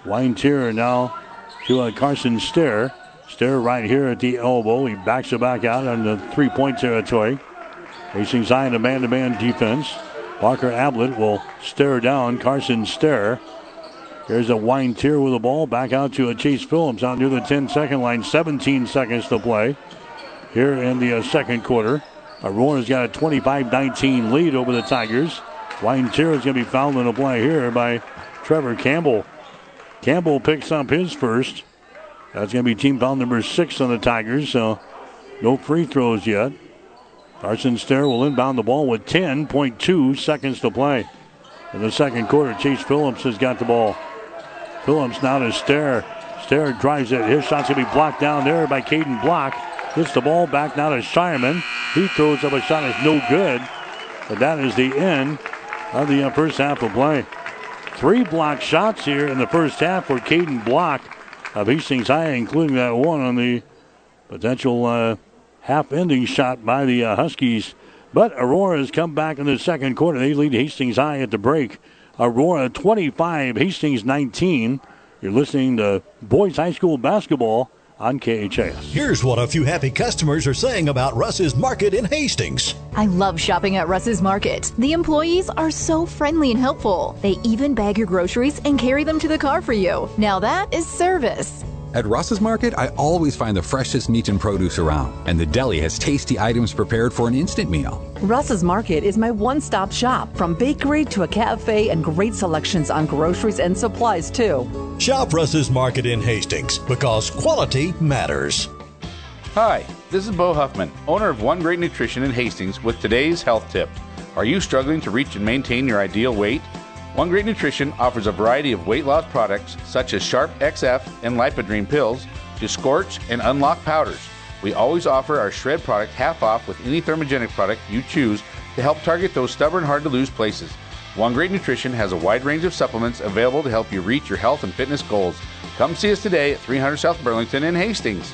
Wine tier now to a Carson Stair. Stair right here at the elbow. He backs it back out on the three point territory. Hastings Zion, a man to man defense. Parker Ablett will stare down Carson Stair. Here's a Weintier with the ball. Back out to a Chase Phillips out near the 10 second line. 17 seconds to play here in the uh, second quarter. Aurora's got a 25 19 lead over the Tigers. Weintier is going to be fouled in a play here by Trevor Campbell. Campbell picks up his first. That's going to be team foul number six on the Tigers, so no free throws yet. Carson Stair will inbound the ball with 10.2 seconds to play. In the second quarter, Chase Phillips has got the ball. Phillips now to Stair. Stair drives it. His shot's going to be blocked down there by Caden Block. Gets the ball back now to Shireman. He throws up a shot that's no good. But that is the end of the uh, first half of play. Three block shots here in the first half for Caden Block of Hastings High, including that one on the potential uh, half-ending shot by the uh, Huskies. But Aurora has come back in the second quarter. They lead Hastings High at the break. Aurora 25, Hastings 19. You're listening to Boys High School Basketball on KHAS. Here's what a few happy customers are saying about Russ's Market in Hastings. I love shopping at Russ's Market. The employees are so friendly and helpful. They even bag your groceries and carry them to the car for you. Now that is service. At Russ's Market, I always find the freshest meat and produce around, and the deli has tasty items prepared for an instant meal. Russ's Market is my one stop shop from bakery to a cafe and great selections on groceries and supplies, too. Shop Russ's Market in Hastings because quality matters. Hi, this is Bo Huffman, owner of One Great Nutrition in Hastings, with today's health tip. Are you struggling to reach and maintain your ideal weight? One Great Nutrition offers a variety of weight loss products such as Sharp XF and Lipodrene pills to scorch and unlock powders. We always offer our shred product half off with any thermogenic product you choose to help target those stubborn, hard to lose places. One Great Nutrition has a wide range of supplements available to help you reach your health and fitness goals. Come see us today at 300 South Burlington in Hastings.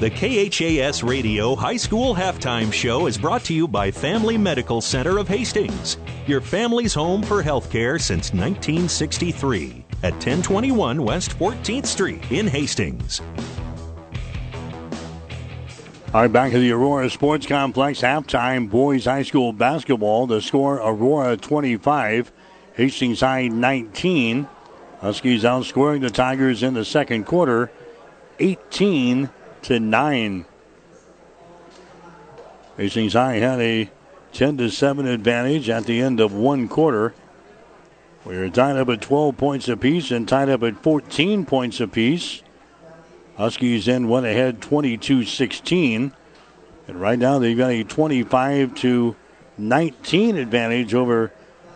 The KHAS Radio High School Halftime Show is brought to you by Family Medical Center of Hastings, your family's home for healthcare since 1963 at 1021 West 14th Street in Hastings. All right, back at the Aurora Sports Complex, halftime boys high school basketball. The score Aurora 25, Hastings High 19. Huskies outscoring the Tigers in the second quarter 18 to 9. Hastings High had a 10 to 7 advantage at the end of one quarter. We are tied up at 12 points apiece and tied up at 14 points apiece. Huskies then went ahead 22 16. And right now they've got a 25 to 19 advantage over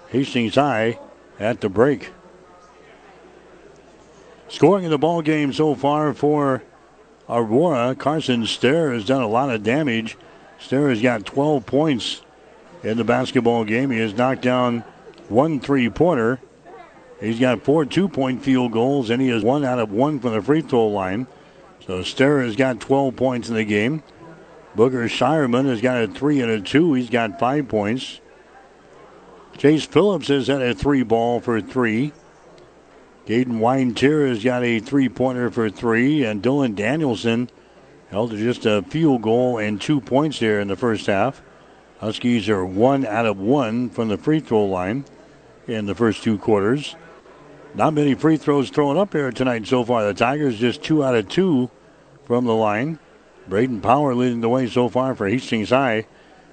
Hastings High at the break. Scoring in the ball game so far for Aurora. Carson Stair has done a lot of damage. Stair has got 12 points in the basketball game. He has knocked down one three pointer. He's got four two point field goals, and he has one out of one from the free throw line. So Stair has got 12 points in the game. Booker Shireman has got a three and a two. He's got five points. Chase Phillips has had a three ball for three. Caden Weintier has got a three pointer for three, and Dylan Danielson held to just a field goal and two points there in the first half. Huskies are one out of one from the free throw line in the first two quarters. Not many free throws thrown up here tonight so far. The Tigers just two out of two from the line. Braden Power leading the way so far for Hastings High.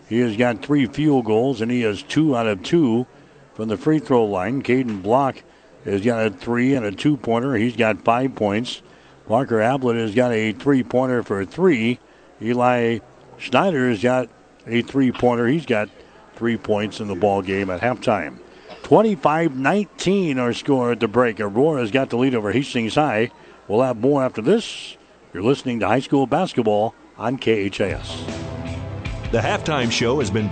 He has got three field goals and he has two out of two from the free throw line. Caden Block has got a three and a two pointer. He's got five points. Parker Ablett has got a three pointer for three. Eli Schneider has got a three pointer. He's got three points in the ball game at halftime. 25 19 our score at the break. Aurora's got the lead over Hastings High. We'll have more after this. You're listening to high school basketball on KHAS. The halftime show has been.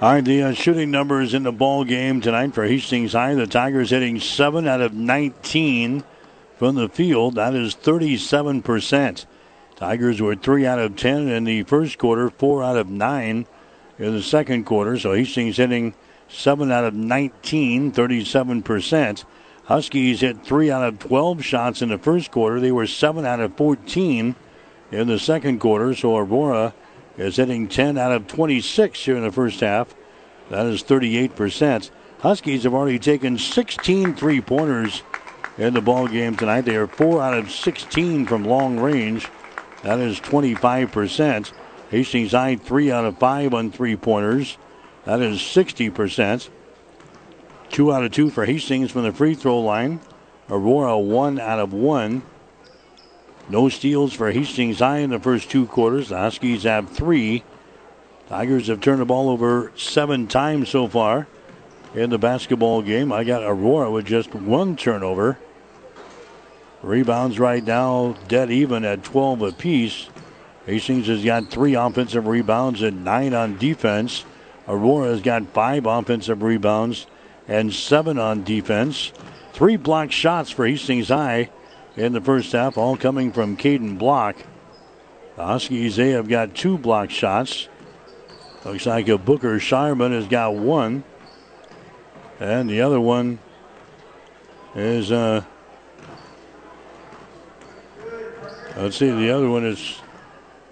All right, the uh, shooting numbers in the ball game tonight for Hastings High. The Tigers hitting 7 out of 19 from the field. That is 37%. Tigers were 3 out of 10 in the first quarter, 4 out of 9 in the second quarter. So Hastings hitting 7 out of 19, 37%. Huskies hit 3 out of 12 shots in the first quarter. They were 7 out of 14 in the second quarter. So Aurora is hitting 10 out of 26 here in the first half. That is 38%. Huskies have already taken 16 three pointers in the ball game tonight. They are 4 out of 16 from long range. That is 25%. Hastings High 3 out of 5 on three pointers. That is 60%. 2 out of 2 for Hastings from the free throw line. Aurora 1 out of 1. No steals for Hastings High in the first two quarters. The Huskies have three. Tigers have turned the ball over seven times so far in the basketball game. I got Aurora with just one turnover. Rebounds right now dead even at 12 apiece. Hastings has got three offensive rebounds and nine on defense. Aurora has got five offensive rebounds and seven on defense. Three block shots for Hastings High in the first half, all coming from Caden Block. The Huskies, they have got two block shots. Looks like a Booker Shireman has got one. And the other one is, uh, let's see, the other one is,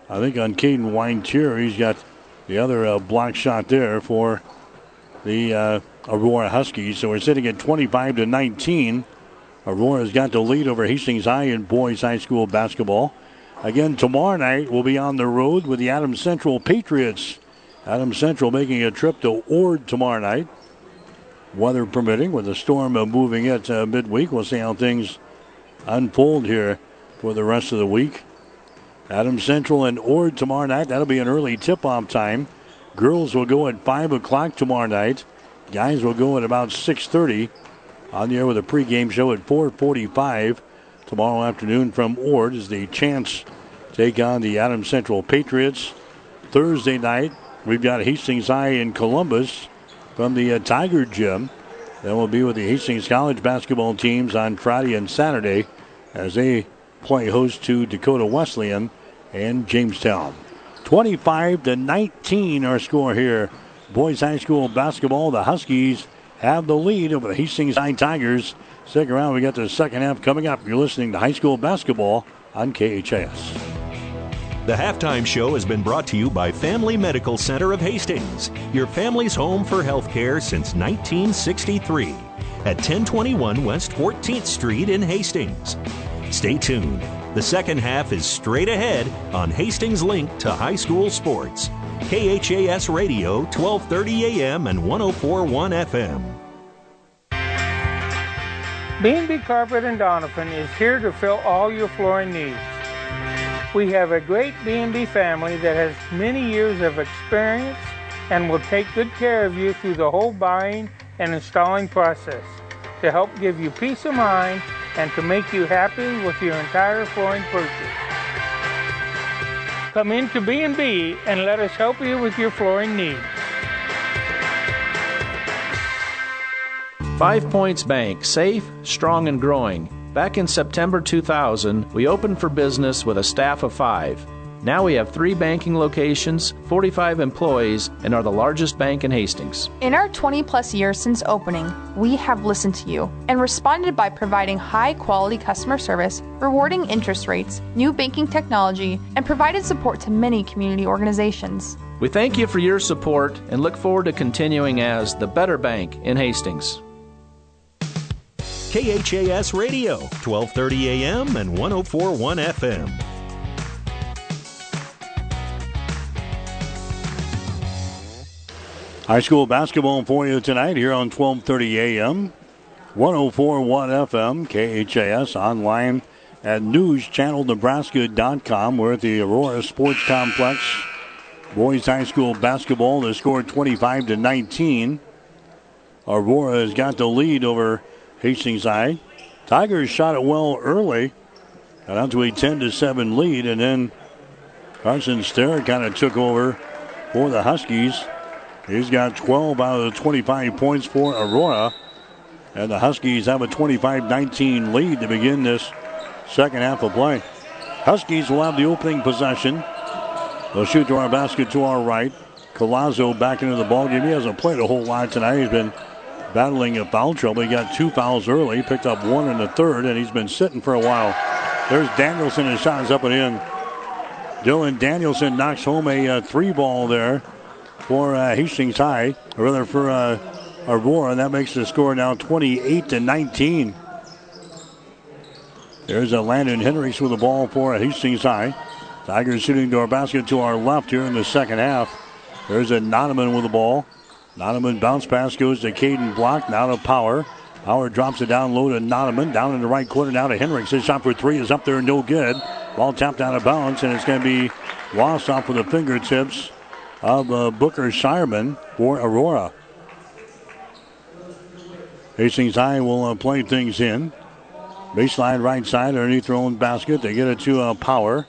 I think, on Caden Weintier. He's got the other uh, block shot there for the uh, Aurora Huskies. So we're sitting at 25 to 19. Aurora's got the lead over Hastings High in boys high school basketball. Again, tomorrow night we'll be on the road with the Adams Central Patriots. Adams Central making a trip to Ord tomorrow night. Weather permitting, with the storm moving it uh, midweek. We'll see how things unfold here for the rest of the week. Adams Central and Ord tomorrow night. That'll be an early tip-off time. Girls will go at 5 o'clock tomorrow night. Guys will go at about 6.30. On the air with a pregame show at 445 tomorrow afternoon from Ord is the chance to take on the Adams Central Patriots. Thursday night, we've got Hastings High in Columbus from the uh, Tiger Gym. Then we'll be with the Hastings College basketball teams on Friday and Saturday as they play host to Dakota Wesleyan and Jamestown. 25 to 19 our score here. Boys High School basketball. The Huskies have the lead over the Hastings High Tigers. Stick around. We got the second half coming up. You're listening to high school basketball on KHAS. The halftime show has been brought to you by Family Medical Center of Hastings, your family's home for healthcare since 1963 at 1021 West 14th Street in Hastings. Stay tuned. The second half is straight ahead on Hastings Link to High School Sports. KHAS Radio, 1230 AM and 1041 FM. B&B Carpet and Doniphan is here to fill all your flooring needs. We have a great B&B family that has many years of experience and will take good care of you through the whole buying and installing process to help give you peace of mind and to make you happy with your entire flooring purchase. Come into B&B and let us help you with your flooring needs. Five Points Bank, safe, strong, and growing. Back in September 2000, we opened for business with a staff of five. Now we have three banking locations, 45 employees, and are the largest bank in Hastings. In our 20 plus years since opening, we have listened to you and responded by providing high quality customer service, rewarding interest rates, new banking technology, and provided support to many community organizations. We thank you for your support and look forward to continuing as the better bank in Hastings. KHAS Radio, 1230 AM and 1041 FM. High school basketball for you tonight here on 1230 AM, 1041 FM, KHAS, online at newschannelnebraska.com. We're at the Aurora Sports Complex. Boys High School basketball, the score 25 to 19. Aurora has got the lead over Hastings High. Tigers shot it well early. Got out to a 10 to 7 lead, and then Carson Starrett kind of took over for the Huskies. He's got 12 out of the 25 points for Aurora. And the Huskies have a 25 19 lead to begin this second half of play. Huskies will have the opening possession. They'll shoot to our basket to our right. Colazzo back into the ballgame. He hasn't played a whole lot tonight. He's been battling a foul trouble. He got two fouls early, picked up one in the third, and he's been sitting for a while. There's Danielson. His shot is up and in. Dylan Danielson knocks home a uh, three ball there for uh, Hastings High, or rather for uh, Aurora, and that makes the score now 28 to 19. There's a Landon Hendricks with the ball for Hastings High. Tigers shooting to our basket to our left here in the second half. There's a Nonaman with the ball. Nonaman bounce pass goes to Caden Block. Now to Power. Power drops it down low to Nonaman. Down in the right corner now to Hendricks. His shot for three is up there, no good. Ball tapped out of bounds, and it's going to be lost off with the fingertips of uh, Booker Shireman for Aurora. Hastings High will uh, play things in. Baseline right side underneath their own basket. They get it to uh, Power.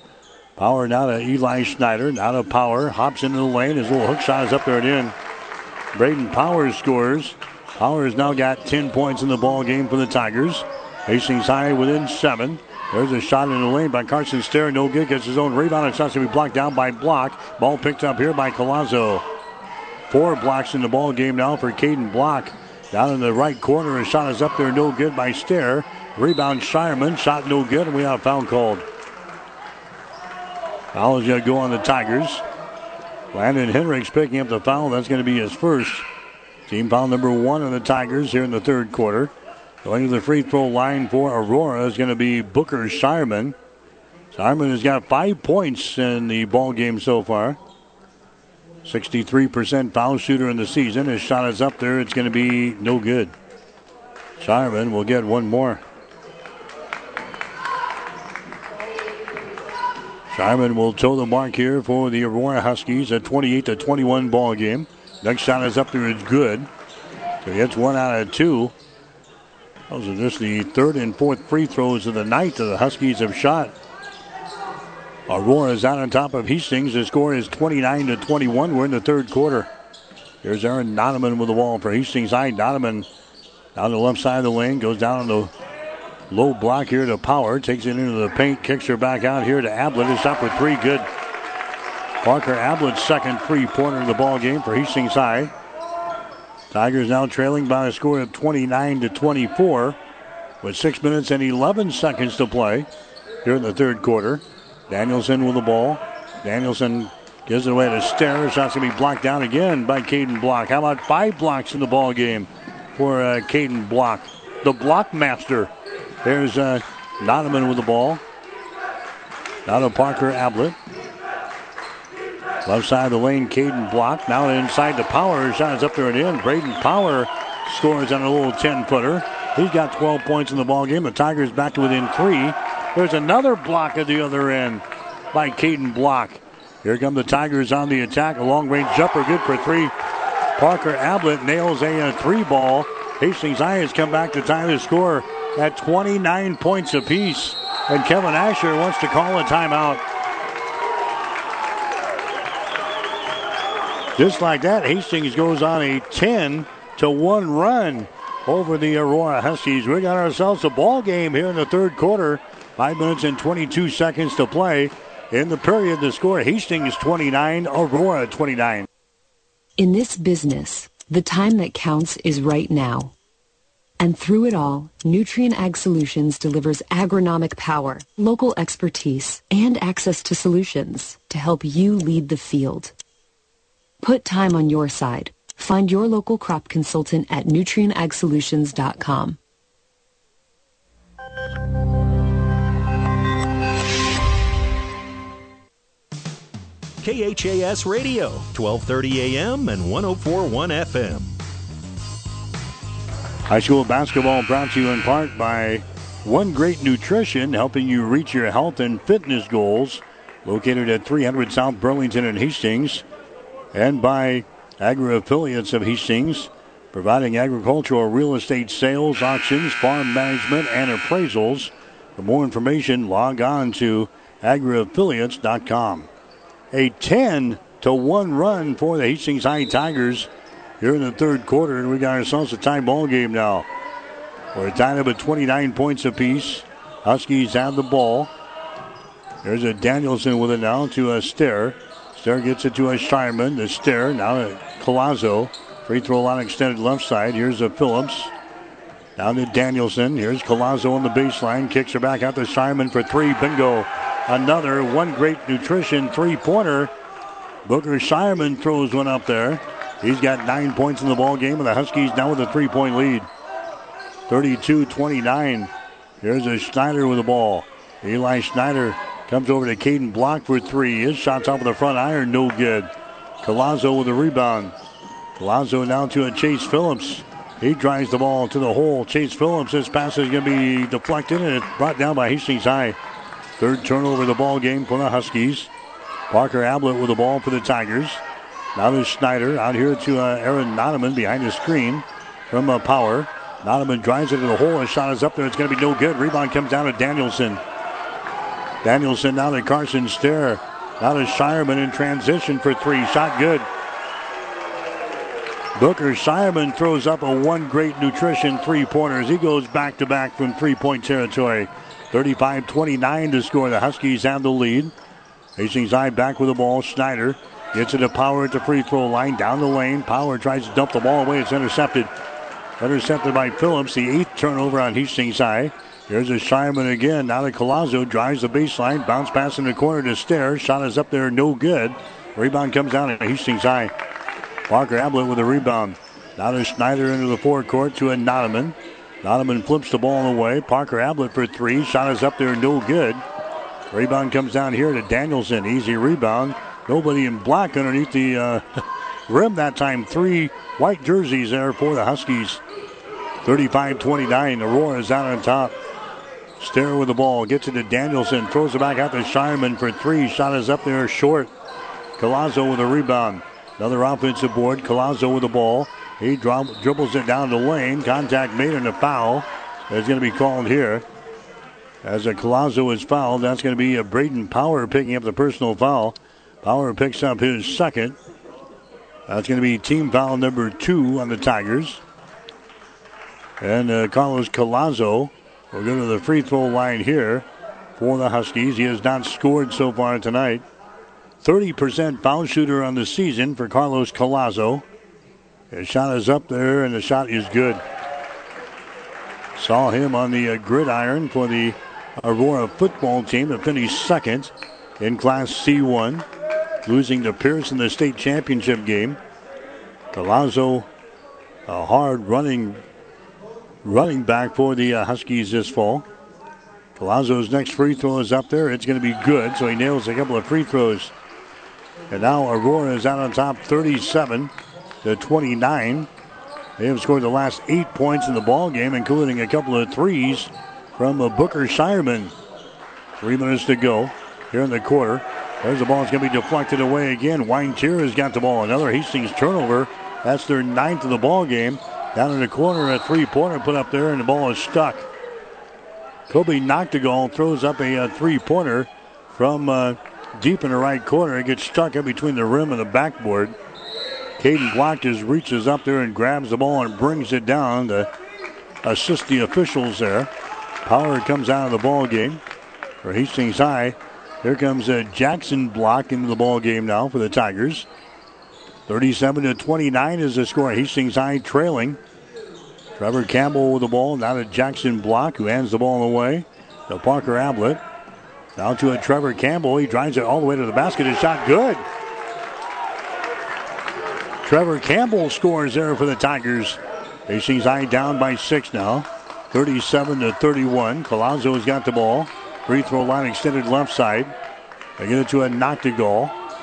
Power now to Eli Schneider. Now to Power. Hops into the lane. His little hook shot is up there and in. Braden Powers scores. Powers now got 10 points in the ball game for the Tigers. Hastings High within seven. There's a shot in the lane by Carson Stair. No good. Gets his own rebound. It's not to be blocked down by Block. Ball picked up here by Colazzo. Four blocks in the ball game now for Caden Block. Down in the right corner, a shot is up there, no good by Stair. Rebound Shireman, shot no good, and we have a foul called. Foul is going to go on the Tigers. Landon Hendricks picking up the foul. That's going to be his first. Team foul number one on the Tigers here in the third quarter. Going to the free throw line for Aurora is going to be Booker Shireman. Shireman has got five points in the ball game so far. 63% foul shooter in the season. His shot is up there. It's going to be no good. Shireman will get one more. Shireman will toe the mark here for the Aurora Huskies. A 28 to 21 ball game. Next shot is up there. It's good. So he gets one out of two. Those are just the third and fourth free throws of the night that the Huskies have shot. Aurora is out on top of Hastings. The score is 29 to 21. We're in the third quarter. Here's Aaron Donovan with the ball for Hastings High. Donovan down the left side of the lane, goes down on the low block here to Power, takes it into the paint, kicks her back out here to Ablett. It's up for three, good. Parker Ablett's second three-pointer in the ball game for Hastings High. Tigers now trailing by a score of 29 to 24 with six minutes and 11 seconds to play here in the third quarter. Danielson with the ball. Danielson gives it away to Stairs. Shot's going to be blocked down again by Caden Block. How about five blocks in the ball game for uh, Caden Block? The block master. There's uh, Donovan with the ball. Now to Parker Ablett. Left side of the lane, Caden Block. Now inside the Power. Shot is up there and in. Braden Power scores on a little 10 footer. He's got 12 points in the ball game. The Tigers back to within three. There's another block at the other end by Caden Block. Here come the Tigers on the attack. A long range jumper, good for three. Parker Ablett nails a, a three ball. Hastings High has come back to tie the score at 29 points apiece. And Kevin Asher wants to call a timeout. Just like that, Hastings goes on a 10 to 1 run over the Aurora Huskies. We got ourselves a ball game here in the third quarter. Five minutes and 22 seconds to play. In the period, the score Hastings 29, Aurora 29. In this business, the time that counts is right now. And through it all, Nutrien Ag Solutions delivers agronomic power, local expertise, and access to solutions to help you lead the field. Put time on your side. Find your local crop consultant at nutrienagsolutions.com. KHAS Radio, 1230 AM and 1041 FM. High school basketball brought to you in part by One Great Nutrition, helping you reach your health and fitness goals. Located at 300 South Burlington and Hastings. And by Agri Affiliates of Hastings, providing agricultural real estate sales, auctions, farm management, and appraisals. For more information, log on to agriaffiliates.com. A 10 to 1 run for the Hastings High Tigers here in the third quarter, and we got ourselves a tie ball game now. We're tied up at 29 points apiece. Huskies have the ball. There's a Danielson with it now to a Stair. Stair gets it to a Shireman. The Stair now uh, a Colazzo. Free throw line extended left side. Here's a Phillips. Down to Danielson. Here's Colazo on the baseline. Kicks her back out to Shireman for three. Bingo. Another one great nutrition three pointer. Booker Shireman throws one up there. He's got nine points in the ball game, and the Huskies now with a three point lead. 32 29. Here's a Schneider with the ball. Eli Schneider comes over to Caden Block for three. His shot's off of the front iron, no good. Colazo with the rebound. Colazo now to a Chase Phillips. He drives the ball to the hole. Chase Phillips, this pass is going to be deflected and it's brought down by Hastings High. Third turnover of the ball game for the Huskies. Parker Ablett with the ball for the Tigers. Now to Schneider out here to uh, Aaron Noneman behind the screen from uh, Power. Nonaman drives it to the hole. His shot is up there. It's going to be no good. Rebound comes down to Danielson. Danielson now to Carson Stair. Now to Shireman in transition for three. Shot good. Booker Shireman throws up a one great nutrition three pointers. He goes back to back from three point territory. 35 29 to score. The Huskies have the lead. Hastings High back with the ball. Schneider gets it to Power at the free throw line. Down the lane. Power tries to dump the ball away. It's intercepted. Intercepted by Phillips. The eighth turnover on Hastings High. Here's a Shireman again. Now to Colazo. Drives the baseline. Bounce pass in the corner to Stairs. Shot is up there. No good. Rebound comes down to Hastings High. Parker Ablett with a rebound. Now to Schneider into the forecourt to a Nonaman. Nonaman flips the ball away. Parker Ablett for three. Shot is up there. No good. Rebound comes down here to Danielson. Easy rebound. Nobody in black underneath the uh, [LAUGHS] rim that time. Three white jerseys there for the Huskies. 35-29. Aurora is out on top. Stair with the ball. Gets it to Danielson. Throws it back out to Shireman for three. Shot is up there short. Colazo with a rebound. Another offensive board. Colazo with the ball. He dribbles it down the lane. Contact made and a foul is going to be called here. As a Colazzo is fouled, that's going to be a Braden Power picking up the personal foul. Power picks up his second. That's going to be team foul number two on the Tigers. And uh, Carlos Colazzo will go to the free throw line here for the Huskies. He has not scored so far tonight. 30% foul shooter on the season for Carlos Colazzo. His shot is up there, and the shot is good. Saw him on the uh, gridiron for the Aurora football team that finished second in Class C1, losing to Pierce in the state championship game. Colazzo, a hard running running back for the uh, Huskies this fall. Colazzo's next free throw is up there. It's going to be good, so he nails a couple of free throws. And now Aurora is out on top 37 to 29. They have scored the last eight points in the ball game, including a couple of threes from uh, Booker Shireman. Three minutes to go here in the quarter. There's the ball. It's going to be deflected away again. Weintier has got the ball. Another Hastings turnover. That's their ninth of the ball game. Down in the corner, a three-pointer put up there, and the ball is stuck. Kobe Noctegal throws up a, a three-pointer from uh, deep in the right corner. It gets stuck in between the rim and the backboard. Caden just reaches up there and grabs the ball and brings it down to assist the officials there. Power comes out of the ball game for Hastings High. Here comes a Jackson Block into the ball game now for the Tigers. 37 to 29 is the score. Hastings High trailing. Trevor Campbell with the ball. Now to Jackson Block, who hands the ball away to Parker Ablett. Now to a Trevor Campbell. He drives it all the way to the basket. His shot good. Trevor Campbell scores there for the Tigers. Hastings High down by six now. 37 to 31. Colazzo has got the ball. Free throw line extended left side. They get it to a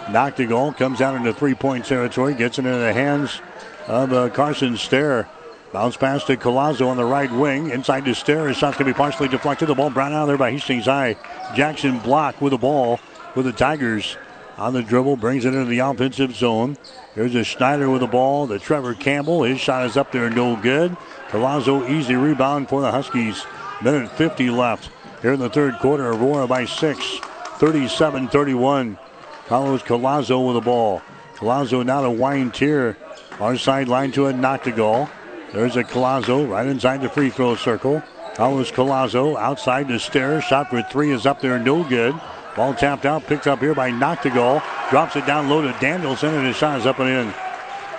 Noctegal. goal, comes out into three point territory, gets it into the hands of uh, Carson Stair. Bounce pass to Colazzo on the right wing. Inside to Stair. His shot's going to be partially deflected. The ball brought out there by Hastings High. Jackson Block with the ball with the Tigers. On the dribble, brings it into the offensive zone. There's a Schneider with the ball. The Trevor Campbell. His shot is up there, no good. Colazzo, easy rebound for the Huskies. Minute 50 left here in the third quarter. Aurora by six. 37 31. Carlos Colazo with the ball. Colazzo now to Weintier. Our sideline to a Noctegal. There's a Colazo right inside the free throw circle. Carlos Colazo outside the stairs. Shot for three is up there, no good. Ball tapped out, picked up here by Noctegal. Drops it down low to Danielson, and his shot is up and in.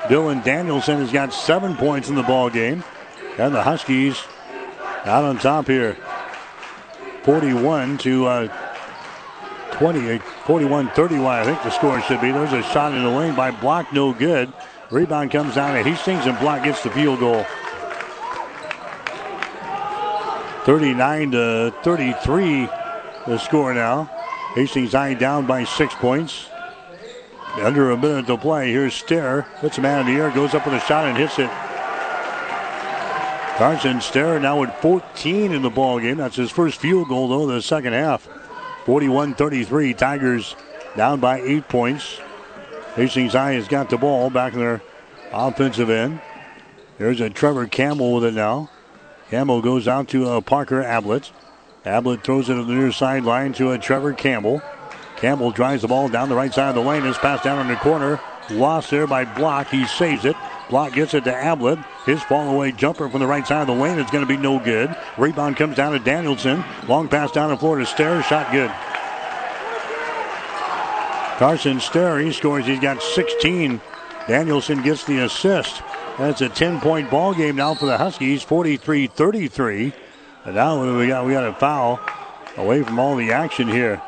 Dylan Danielson has got seven points in the ball game. And the Huskies out on top here. 41 to uh, 20, 41 31, I think the score should be. There's a shot in the lane by Block, no good. Rebound comes down to Hastings, and Block gets the field goal. 39 to 33, the score now. Hastings High down by six points. Under a minute to play. Here's Stair. Puts a man in the air, goes up with a shot and hits it. Carson Stair now with 14 in the ball game. That's his first field goal, though, in the second half. 41 33. Tigers down by eight points. Hastings High has got the ball back in their offensive end. There's a Trevor Campbell with it now. Campbell goes out to uh, Parker Ablett. Ablett throws it to the near sideline to a Trevor Campbell. Campbell drives the ball down the right side of the lane. It's passed down in the corner. Lost there by Block. He saves it. Block gets it to Ablett. His fall away jumper from the right side of the lane is going to be no good. Rebound comes down to Danielson. Long pass down the floor to Stair. Shot good. Carson Stair, he scores. He's got 16. Danielson gets the assist. That's a 10 point ball game now for the Huskies, 43 33. And now we got, we got a foul away from all the action here.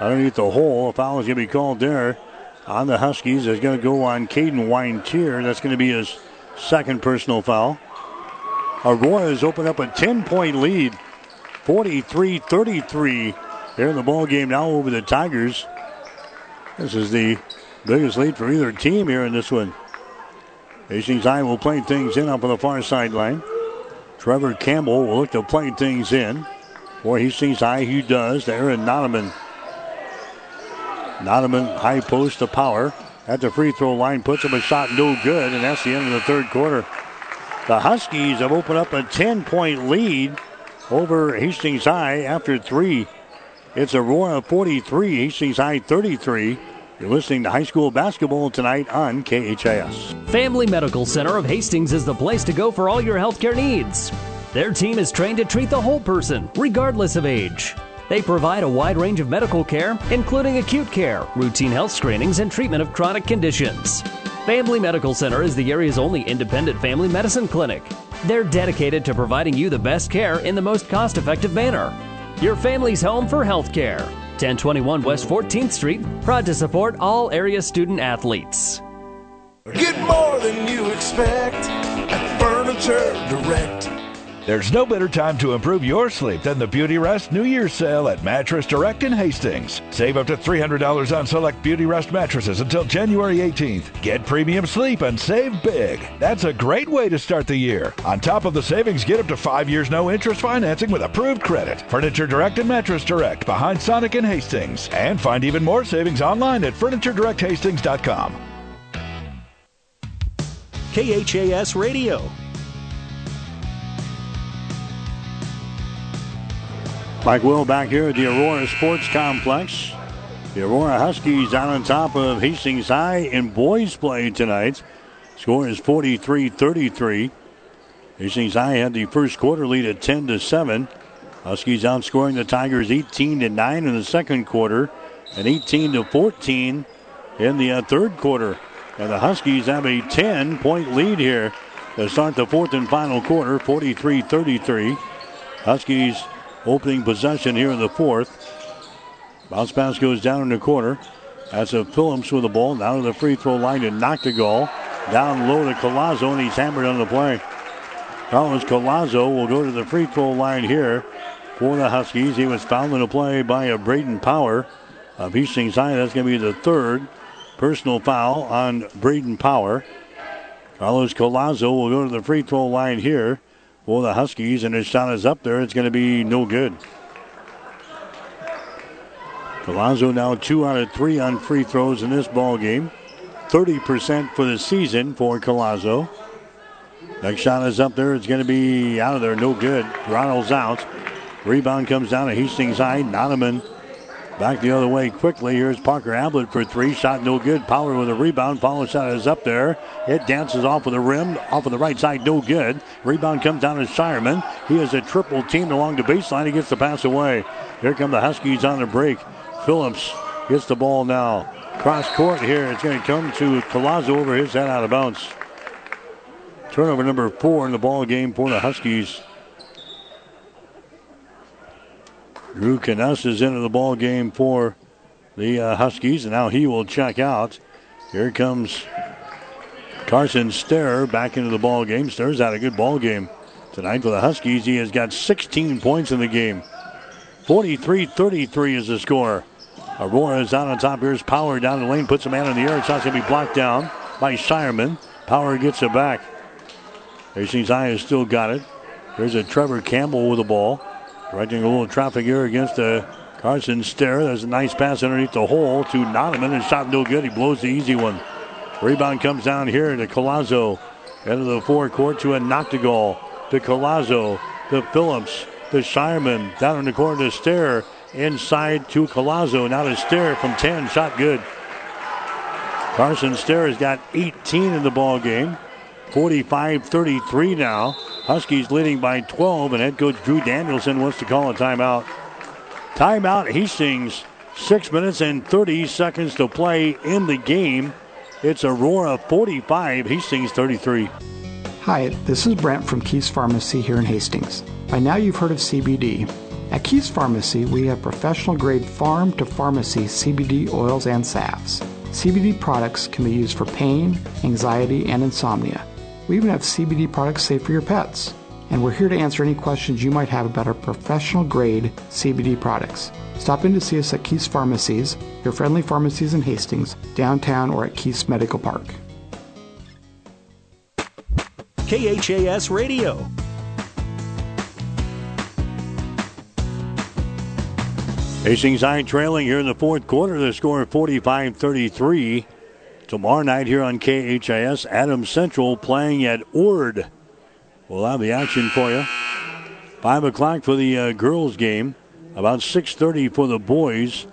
Underneath the hole, a foul is going to be called there on the Huskies. It's going to go on Caden Weintier. That's going to be his second personal foul. Aurora has opened up a 10 point lead, 43 33. They're in the ball game now over the Tigers. This is the biggest lead for either team here in this one. Hastings High will play things in up on the far sideline. Trevor Campbell will look to play things in. For Hastings High, he does to Aaron Nonaman. Nonaman high post to power. At the free throw line, puts him a shot no good, and that's the end of the third quarter. The Huskies have opened up a 10 point lead over Hastings High after three. It's Aurora 43, Hastings High 33. You're listening to high school basketball tonight on KHAS. Family Medical Center of Hastings is the place to go for all your healthcare needs. Their team is trained to treat the whole person, regardless of age. They provide a wide range of medical care, including acute care, routine health screenings, and treatment of chronic conditions. Family Medical Center is the area's only independent family medicine clinic. They're dedicated to providing you the best care in the most cost effective manner. Your family's home for health care. 1021 West 14th Street, proud to support all area student athletes. Get more than you expect at Furniture Direct. There's no better time to improve your sleep than the Beautyrest New Year's sale at Mattress Direct in Hastings. Save up to $300 on select Beautyrest mattresses until January 18th. Get premium sleep and save big. That's a great way to start the year. On top of the savings, get up to five years no interest financing with approved credit. Furniture Direct and Mattress Direct behind Sonic in Hastings. And find even more savings online at FurnitureDirectHastings.com. KHAS Radio. Mike Will back here at the Aurora Sports Complex. The Aurora Huskies out on top of Hastings High in boys play tonight. Score is 43-33. Hastings High had the first quarter lead at 10 to 7. Huskies outscoring the Tigers 18 to 9 in the second quarter and 18 to 14 in the uh, third quarter. And the Huskies have a 10 point lead here to start the fourth and final quarter, 43 33. Huskies opening possession here in the fourth. Bounce pass goes down in the corner. That's a Phillips with the ball down to the free throw line to Noctegal. Down low to Colazzo, and he's hammered on the play. Carlos Colazzo will go to the free throw line here for the Huskies. He was fouled in the play by a Braden Power of Hastings High. That's going to be the third personal foul on Braden Power. Carlos Colazzo will go to the free throw line here for the Huskies, and his shot is up there. It's going to be no good. Colazzo now two out of three on free throws in this ball game. 30% for the season for Colazzo. Next shot is up there. It's going to be out of there. No good. Ronald's out. Rebound comes down to Hastings High. Nonaman back the other way quickly. Here's Parker Ablett for three. Shot no good. Power with a rebound. Follow shot is up there. It dances off of the rim. Off of the right side. No good. Rebound comes down to Shireman. He is a triple team along the baseline. He gets the pass away. Here come the Huskies on the break. Phillips gets the ball now. Cross court here. It's going to come to Colazzo over his head out of bounds. Turnover number four in the ball game for the Huskies. Drew Kness is into the ball game for the uh, Huskies, and now he will check out. Here comes Carson Stair back into the ball game. Stair's had a good ball game tonight for the Huskies. He has got 16 points in the game. 43-33 is the score. Aurora is out on top. Here's Power down the lane, puts a man in the air. It's not going to be blocked down by Shireman. Power gets it back. Hastings High has still got it. There's a Trevor Campbell with the ball. Directing a little traffic here against the Carson Stair. There's a nice pass underneath the hole to Nonaman, and shot no good. He blows the easy one. Rebound comes down here to Colazzo. Into the forecourt to a Noctegal. to Colazzo to Phillips to Shireman. Down in the corner to Stair. Inside to Colazzo. Now to Stair from 10. Shot good. Carson Stair has got 18 in the ball game. 45-33 now. Huskies leading by 12, and head coach Drew Danielson wants to call a timeout. Timeout, Hastings. Six minutes and 30 seconds to play in the game. It's Aurora 45, Hastings 33. Hi, this is Brent from Keith's Pharmacy here in Hastings. By now you've heard of CBD. At Keith's Pharmacy, we have professional grade farm to pharmacy CBD oils and salves. CBD products can be used for pain, anxiety, and insomnia. We even have CBD products safe for your pets. And we're here to answer any questions you might have about our professional grade CBD products. Stop in to see us at Keith's Pharmacies, your friendly pharmacies in Hastings, downtown, or at Keith's Medical Park. KHAS Radio. Hastings High trailing here in the fourth quarter. The score 45 33. Tomorrow night here on KHAS, Adams Central playing at Ord. We'll have the action for you. 5 o'clock for the uh, girls' game. About 6.30 for the boys.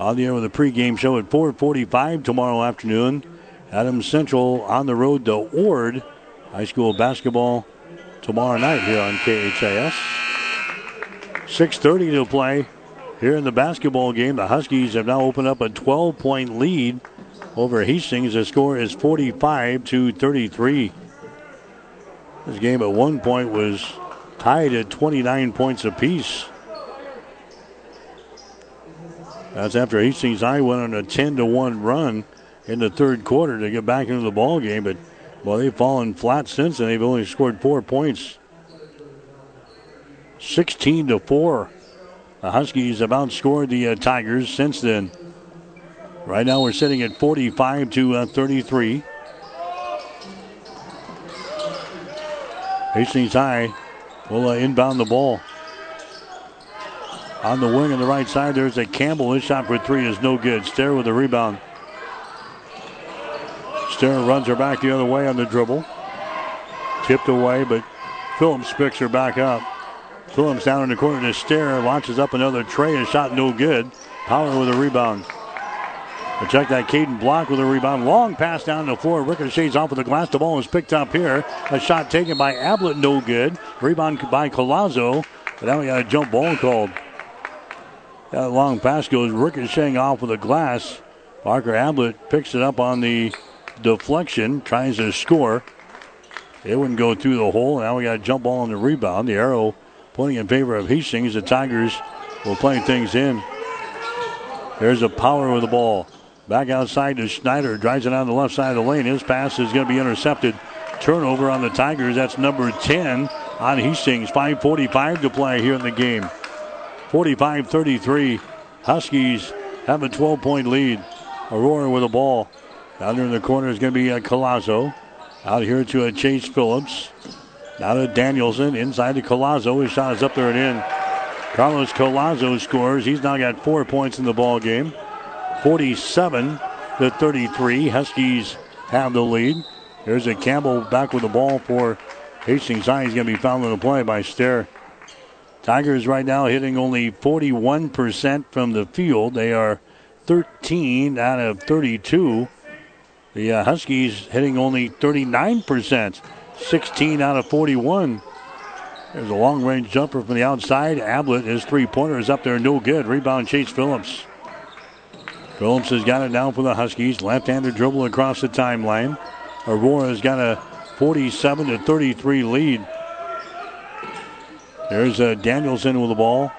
On the air with a pregame show at 4.45 tomorrow afternoon. Adams Central on the road to Ord. High school basketball tomorrow night here on KHAS. 6.30 to play here in the basketball game. The Huskies have now opened up a 12 point lead over Hastings. The score is 45 to 33. This game at one point was tied at 29 points apiece. That's after Hastings High went on a 10 to 1 run in the third quarter to get back into the ball game. But well, they've fallen flat since, and they've only scored four points. 16 to 4. The Huskies have outscored the uh, Tigers since then. Right now we're sitting at 45 to uh, 33. Hastings High will uh, inbound the ball. On the wing on the right side, there's a Campbell. His shot for three is no good. Stair with the rebound. Stair runs her back the other way on the dribble. Tipped away, but Phillips picks her back up. Phillips down in the corner to Stair. Launches up another tray. A shot no good. Power with a rebound. Check that Caden Block with a rebound. Long pass down the floor. Ricochets off of the glass. The ball is picked up here. A shot taken by Ablett, no good. Rebound by Colazzo. But now we got a jump ball called. That long pass goes ricocheting off of the glass. Parker Ablett picks it up on the deflection. Tries to score. It wouldn't go through the hole. Now we got a jump ball on the rebound. The arrow pointing in favor of Hastings. The Tigers will play things in. There's a power with the ball. Back outside to Schneider. Drives it on the left side of the lane. His pass is going to be intercepted. Turnover on the Tigers. That's number 10 on Hastings. 5.45 to play here in the game. 45 33. Huskies have a 12 point lead. Aurora with the ball. Down there in the corner is going to be a uh, Colazzo. Out here to a uh, Chase Phillips. Now to Danielson. Inside to Colazo. His shot is up there and in. Carlos Colazo scores. He's now got four points in the ball game. 47 to 33. Huskies have the lead. There's a Campbell back with the ball for Hastings High. He's going to be fouled in the play by Stair. Tigers right now hitting only 41% from the field. They are 13 out of 32. The uh, Huskies hitting only 39%, 16 out of 41. There's a long range jumper from the outside. Ablett, his three pointer is up there, no good. Rebound, Chase Phillips. Phillips has got it down for the Huskies. Left-handed dribble across the timeline. Aurora's got a 47 to 33 lead. There's uh, Danielson with the ball.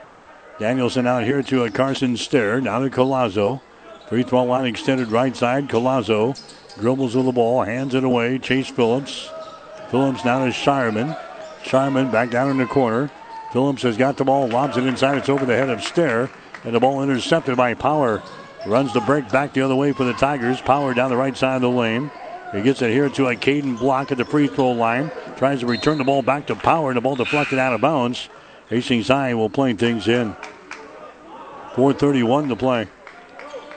Danielson out here to a Carson Stair. Now to Colazo. Free throw line extended right side. Colazo dribbles with the ball, hands it away. Chase Phillips. Phillips now to Shireman. Shireman back down in the corner. Phillips has got the ball, lobs it inside. It's over the head of Stair. And the ball intercepted by Power. Runs the break back the other way for the Tigers. Power down the right side of the lane. He gets it here to a Caden Block at the free throw line. Tries to return the ball back to Power, and the ball deflected out of bounds. Hastings High will play things in. 4.31 to play.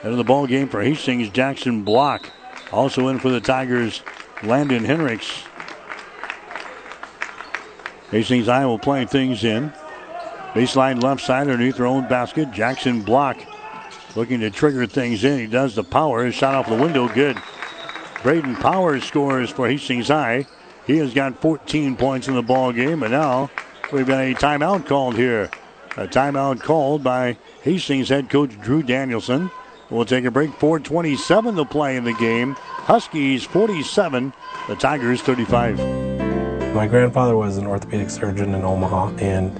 Of the ball game for Hastings, Jackson Block. Also in for the Tigers, Landon Hendricks. Hastings High will play things in. Baseline left side underneath their own basket. Jackson Block looking to trigger things in. He does the power. Shot off the window. Good. Braden Powers scores for Hastings High. He has got 14 points in the ball game, and now we've got a timeout called here. A timeout called by Hastings head coach Drew Danielson. We'll take a break. 4:27 to play in the game. Huskies 47, the Tigers 35. My grandfather was an orthopedic surgeon in Omaha, and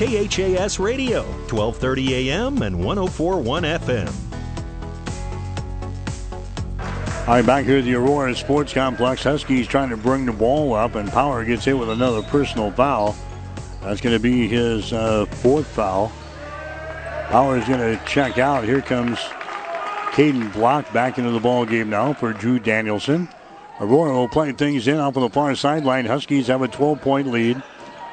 KHAS Radio, 1230 AM and 1041 FM. All right, back here at the Aurora Sports Complex. Huskies trying to bring the ball up, and Power gets hit with another personal foul. That's going to be his uh, fourth foul. Power is going to check out. Here comes Caden Block back into the ball game now for Drew Danielson. Aurora will play things in off of the far sideline. Huskies have a 12-point lead,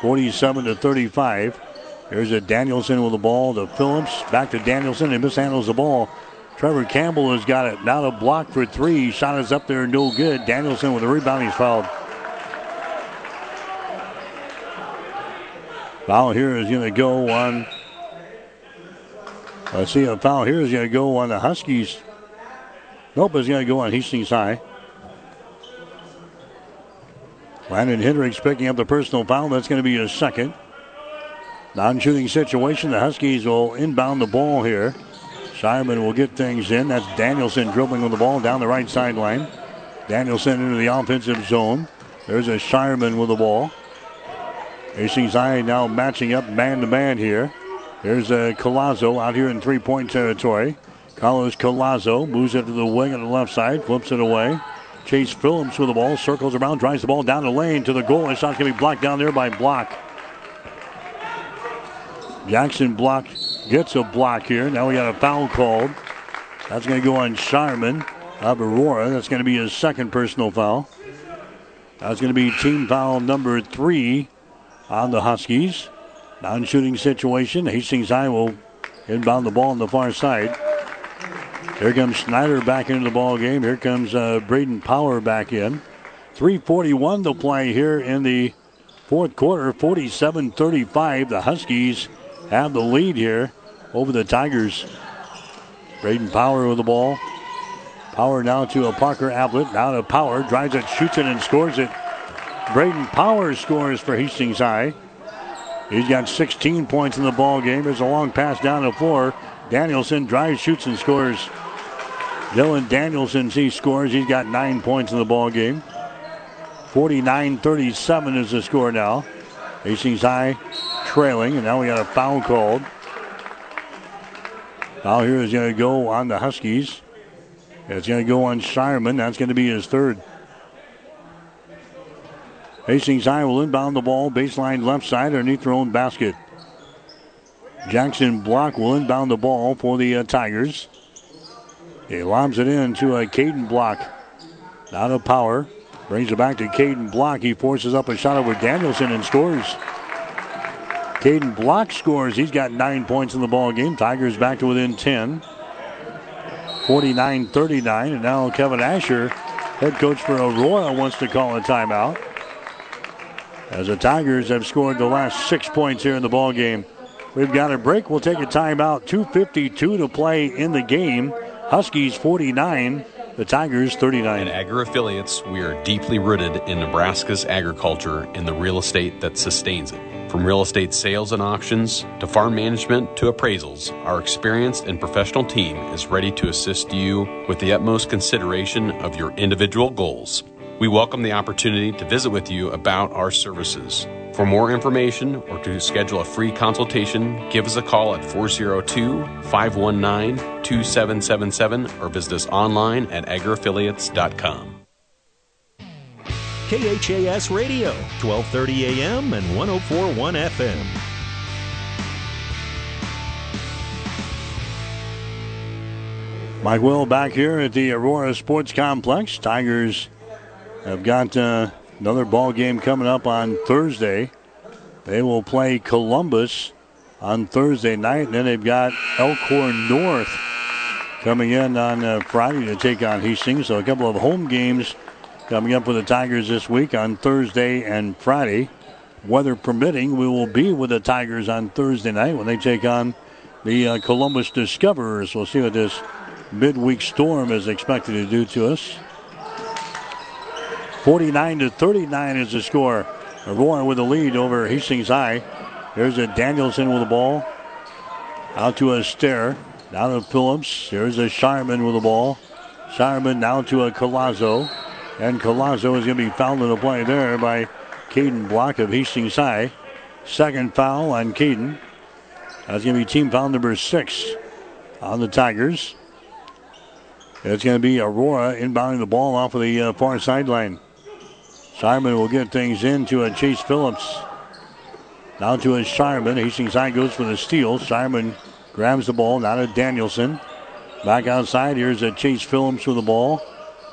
47 to 35. There's a Danielson with the ball to Phillips. Back to Danielson and mishandles the ball. Trevor Campbell has got it. Now to block for three. Shot is up there, no good. Danielson with a rebound. He's fouled. Foul here is going to go on. Let's see, a foul here is going to go on the Huskies. Nope, it's going to go on Hastings High. Landon Hendricks picking up the personal foul. That's going to be his second. Non shooting situation. The Huskies will inbound the ball here. Shireman will get things in. That's Danielson dribbling with the ball down the right sideline. Danielson into the offensive zone. There's a Shireman with the ball. Hastings High now matching up man to man here. There's a uh, Colazzo out here in three point territory. Carlos Colazzo moves it to the wing on the left side, flips it away. Chase Phillips with the ball, circles around, drives the ball down the lane to the goal. It's not going to be blocked down there by Block. Jackson Block gets a block here. Now we got a foul called. That's going to go on Shireman of Aurora. That's going to be his second personal foul. That's going to be team foul number three on the Huskies. Non shooting situation. Hastings High will inbound the ball on the far side. Here comes Schneider back into the ball game. Here comes uh, Braden Power back in. 341 to play here in the fourth quarter. 47 35. The Huskies have the lead here over the Tigers. Braden Power with the ball. Power now to a Parker Ablett. Now to Power. Drives it, shoots it, and scores it. Braden Power scores for Hastings High. He's got 16 points in the ball game. There's a long pass down the floor. Danielson drives, shoots, and scores. Dylan Danielson, he scores. He's got nine points in the ball game. 49-37 is the score now. Hastings High trailing, and now we got a foul called. Foul here is going to go on the Huskies. It's going to go on Shireman. That's going to be his third. Hastings High will inbound the ball, baseline left side underneath their own basket. Jackson Block will inbound the ball for the uh, Tigers. He lobs it in to a Caden Block. Out of power. Brings it back to Caden Block. He forces up a shot over Danielson and scores. Caden Block scores. He's got nine points in the ball game. Tigers back to within 10. 49-39. And now Kevin Asher, head coach for Aurora, wants to call a timeout. As the Tigers have scored the last six points here in the ball game. We've got a break. We'll take a timeout. 2.52 to play in the game. Huskies 49, the Tigers 39. At Agri Affiliates, we are deeply rooted in Nebraska's agriculture and the real estate that sustains it. From real estate sales and auctions to farm management to appraisals, our experienced and professional team is ready to assist you with the utmost consideration of your individual goals. We welcome the opportunity to visit with you about our services. For more information or to schedule a free consultation, give us a call at 402 519 2777 or visit us online at agriaffiliates.com. KHAS Radio, 1230 AM and 1041 FM. Mike Will back here at the Aurora Sports Complex. Tigers have got uh, another ball game coming up on Thursday. They will play Columbus on Thursday night, and then they've got Elkhorn North coming in on uh, Friday to take on Hastings. So a couple of home games coming up for the Tigers this week on Thursday and Friday. Weather permitting, we will be with the Tigers on Thursday night when they take on the uh, Columbus Discoverers. We'll see what this midweek storm is expected to do to us. 49 to 39 is the score. Aurora with the lead over Hastings High. There's a Danielson with the ball. Out to a Stair. Down to Phillips. Here's a Shireman with the ball. Shireman now to a Colazzo. And Colazzo is going to be fouled in the play there by Caden Block of Hastings High. Second foul on Caden. That's going to be team foul number six on the Tigers. It's going to be Aurora inbounding the ball off of the uh, far sideline. Simon will get things into a Chase Phillips. Down to a Simon. Hastings High goes for the steal. Simon grabs the ball. Now to Danielson. Back outside. Here's a Chase Phillips with the ball.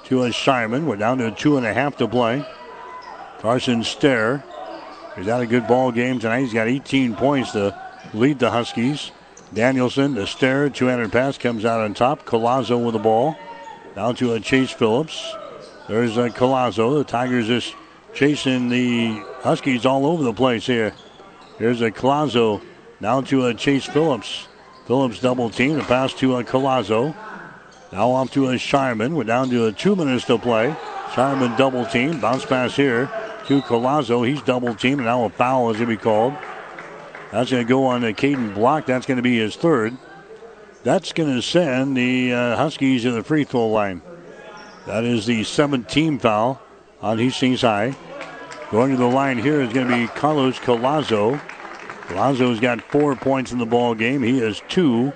To a Simon. We're down to two and a half to play. Carson Stair. He's had a good ball game tonight. He's got 18 points to lead the Huskies. Danielson, the Stair, 200 pass comes out on top. Colazo with the ball. Now to a Chase Phillips. There's a Colazzo. The Tigers just chasing the Huskies all over the place here. Here's a Colazo. Now to a Chase Phillips. Phillips double team. The pass to a Colazzo. Now off to a Shireman. We're down to two minutes to play. Shireman double team. Bounce pass here to Colazzo. He's double team. And now a foul is going to be called. That's going to go on the Caden Block. That's going to be his third. That's going to send the uh, Huskies to the free throw line. That is the 17th foul on Hastings High. Going to the line here is going to be Carlos Colazzo. Colazzo's got four points in the ball game. He has two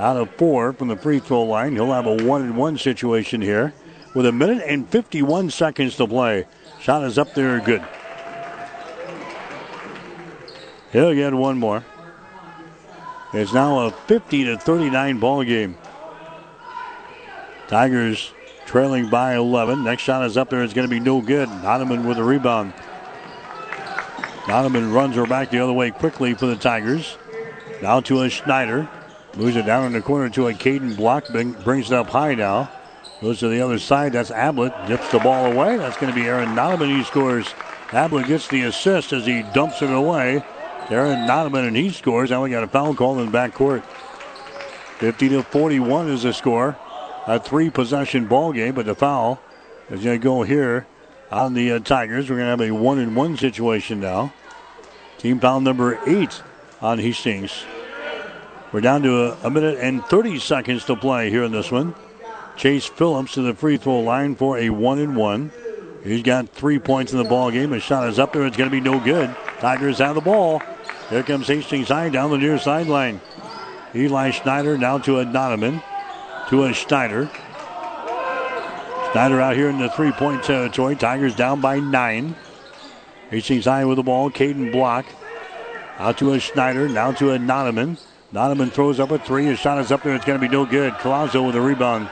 out of four from the free throw line. He'll have a one and one situation here with a minute and 51 seconds to play. Shot is up there, good. He'll get one more. It's now a 50 to 39 ball game. Tigers trailing by 11. Next shot is up there. It's going to be no good. Nonaman with the rebound. Nonaman runs her back the other way quickly for the Tigers. Now to a Schneider. Moves it down in the corner to a Caden Block. Brings it up high now. Goes to the other side. That's Ablett. Dips the ball away. That's going to be Aaron Nonaman. He scores. Ablett gets the assist as he dumps it away. Aaron Nonaman and he scores. Now we got a foul call in the backcourt. 50 to 41 is the score. A three possession ball game, but the foul is going to go here on the uh, Tigers. We're going to have a one and one situation now. Team foul number eight on Hastings. We're down to a, a minute and 30 seconds to play here in this one. Chase Phillips to the free throw line for a one and one. He's got three points in the ball game. His shot is up there. It's going to be no good. Tigers have the ball. Here comes Hastings High down the near sideline. Eli Schneider now to a Donovan. To a Schneider. Schneider out here in the three point territory. Tigers down by nine. Hastings High with the ball. Caden Block. Out to a Schneider. Now to a Nonaman. Nonaman throws up a three. His shot is up there. It's going to be no good. Colazo with a rebound.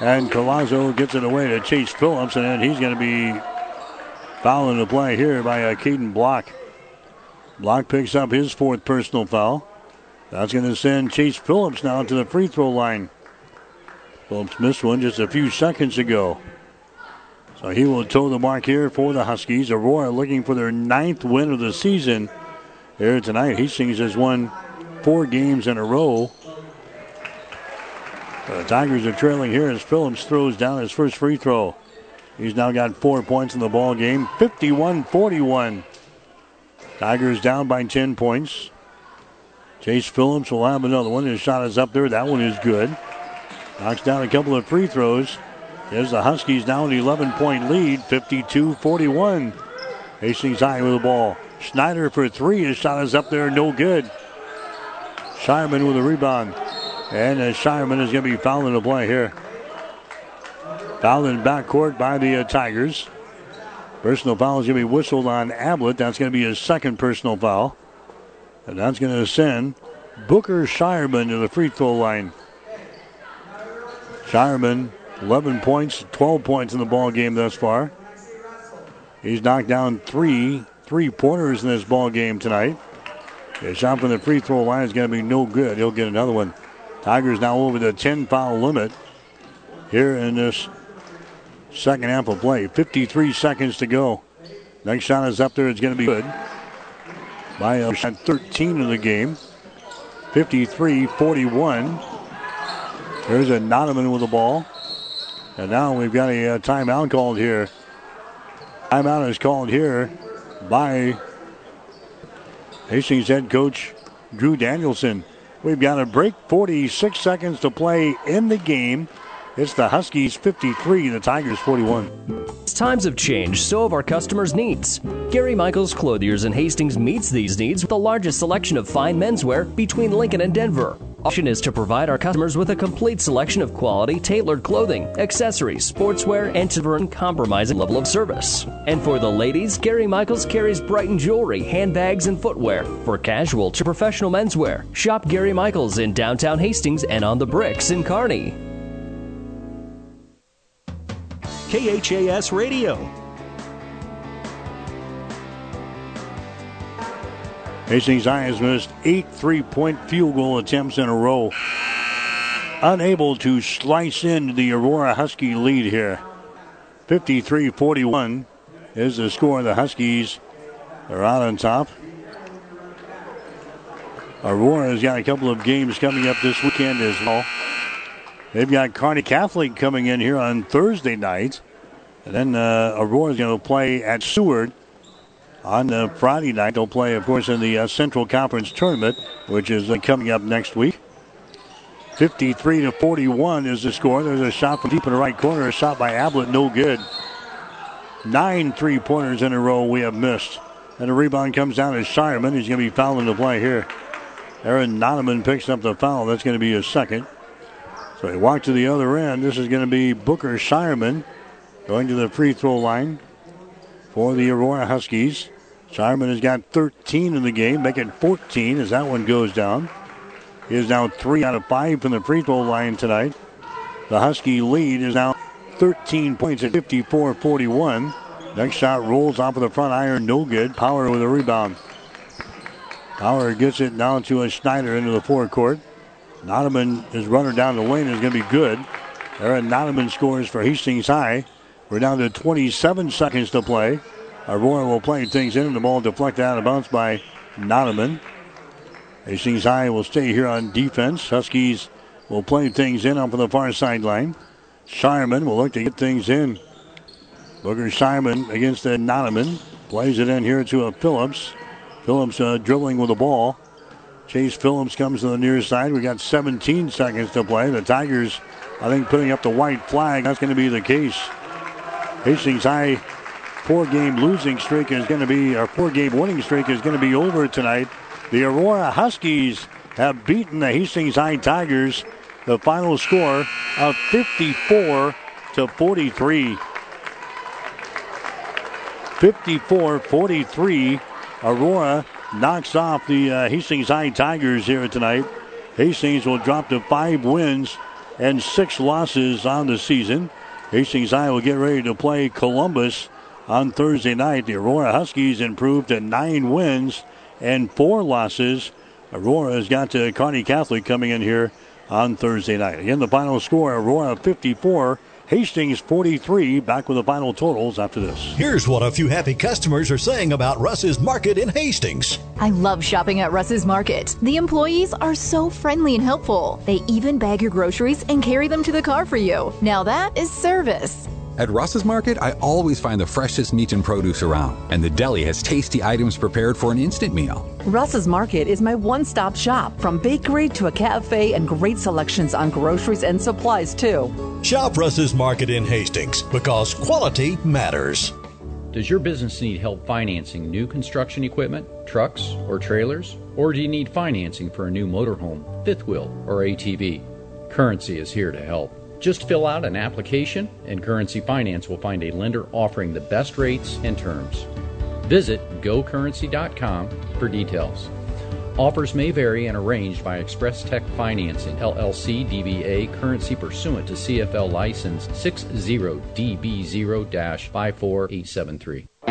And Colazo gets it away to Chase Phillips, and he's going to be fouling the play here by a Caden Block. Block picks up his fourth personal foul. That's going to send Chase Phillips now to the free throw line. Phillips missed one just a few seconds ago. So he will toe the mark here for the Huskies. Aurora looking for their ninth win of the season here tonight. Hastings has won four games in a row. The Tigers are trailing here as Phillips throws down his first free throw. He's now got four points in the ball game. 51 41. Tigers down by 10 points. Chase Phillips will have another one. His shot is up there. That one is good. Knocks down a couple of free throws. There's the Huskies now an 11 point lead, 52 41. Hastings High with the ball. Schneider for three. His shot is up there, no good. Shireman with a rebound. And uh, Shireman is going to be fouled in the play here. Fouled in backcourt by the uh, Tigers. Personal foul is going to be whistled on Ablett. That's going to be his second personal foul. And that's going to send Booker Shireman to the free throw line. Shireman, 11 points, 12 points in the ball game thus far. He's knocked down three three pointers in this ball game tonight. His shot from the free throw line is going to be no good. He'll get another one. Tigers now over the 10 foul limit here in this second half of play. 53 seconds to go. Next shot is up there. It's going to be good. By a shot 13 of the game. 53 41. There's a Nonaman with the ball. And now we've got a, a timeout called here. Timeout is called here by Hastings head coach Drew Danielson. We've got a break, 46 seconds to play in the game. It's the Huskies 53, the Tigers 41. Times have changed, so have our customers' needs. Gary Michaels Clothiers in Hastings meets these needs with the largest selection of fine menswear between Lincoln and Denver. Option is to provide our customers with a complete selection of quality, tailored clothing, accessories, sportswear, and to an uncompromising level of service. And for the ladies, Gary Michaels carries Brighton jewelry, handbags, and footwear. For casual to professional menswear, shop Gary Michaels in downtown Hastings and on the bricks in Kearney. KHAS Radio. Hastings High has missed eight three point field goal attempts in a row. Unable to slice into the Aurora Husky lead here. 53 41 is the score. The Huskies are out on top. Aurora's got a couple of games coming up this weekend as well. They've got Kearney Catholic coming in here on Thursday night. And then uh, Aurora's going to play at Seward on uh, Friday night. They'll play, of course, in the uh, Central Conference Tournament, which is uh, coming up next week. 53 to 41 is the score. There's a shot from deep in the right corner. A shot by Ablett, no good. Nine three pointers in a row we have missed. And the rebound comes down to Shireman. He's going to be fouling the play here. Aaron Nonaman picks up the foul. That's going to be his second. So he walked to the other end. This is going to be Booker Shireman going to the free throw line for the Aurora Huskies. Shireman has got 13 in the game, making 14 as that one goes down. He is now three out of five from the free throw line tonight. The Husky lead is now 13 points at 54 41. Next shot rolls off of the front iron, no good. Power with a rebound. Power gets it down to a Schneider into the forecourt. Nonaman, his runner down the lane is going to be good. Aaron Nonaman scores for Hastings High. We're down to 27 seconds to play. Aurora will play things in, and the ball deflected out of bounds by Nonaman. Hastings High will stay here on defense. Huskies will play things in up on the far sideline. Shireman will look to get things in. Booker Shireman against the Plays it in here to a Phillips. Phillips uh, dribbling with the ball. Chase Phillips comes to the near side. We got 17 seconds to play. The Tigers, I think, putting up the white flag. That's going to be the case. Hastings High four-game losing streak is going to be, or four-game winning streak is going to be over tonight. The Aurora Huskies have beaten the Hastings High Tigers. The final score of 54 to 43. 54-43. Aurora knocks off the uh, Hastings High Tigers here tonight. Hastings will drop to five wins and six losses on the season. Hastings High will get ready to play Columbus on Thursday night. The Aurora Huskies improved to nine wins and four losses. Aurora has got to Kearney Catholic coming in here on Thursday night. Again, the final score Aurora 54. Hastings 43. Back with the final totals after this. Here's what a few happy customers are saying about Russ's Market in Hastings. I love shopping at Russ's Market. The employees are so friendly and helpful. They even bag your groceries and carry them to the car for you. Now that is service. At Russ's Market, I always find the freshest meat and produce around, and the deli has tasty items prepared for an instant meal. Russ's Market is my one stop shop from bakery to a cafe and great selections on groceries and supplies, too. Shop Russ's Market in Hastings because quality matters. Does your business need help financing new construction equipment, trucks, or trailers? Or do you need financing for a new motorhome, fifth wheel, or ATV? Currency is here to help. Just fill out an application, and Currency Finance will find a lender offering the best rates and terms. Visit gocurrency.com for details. Offers may vary and arranged by Express Tech Financing, LLC DBA, currency pursuant to CFL license 60DB0 54873.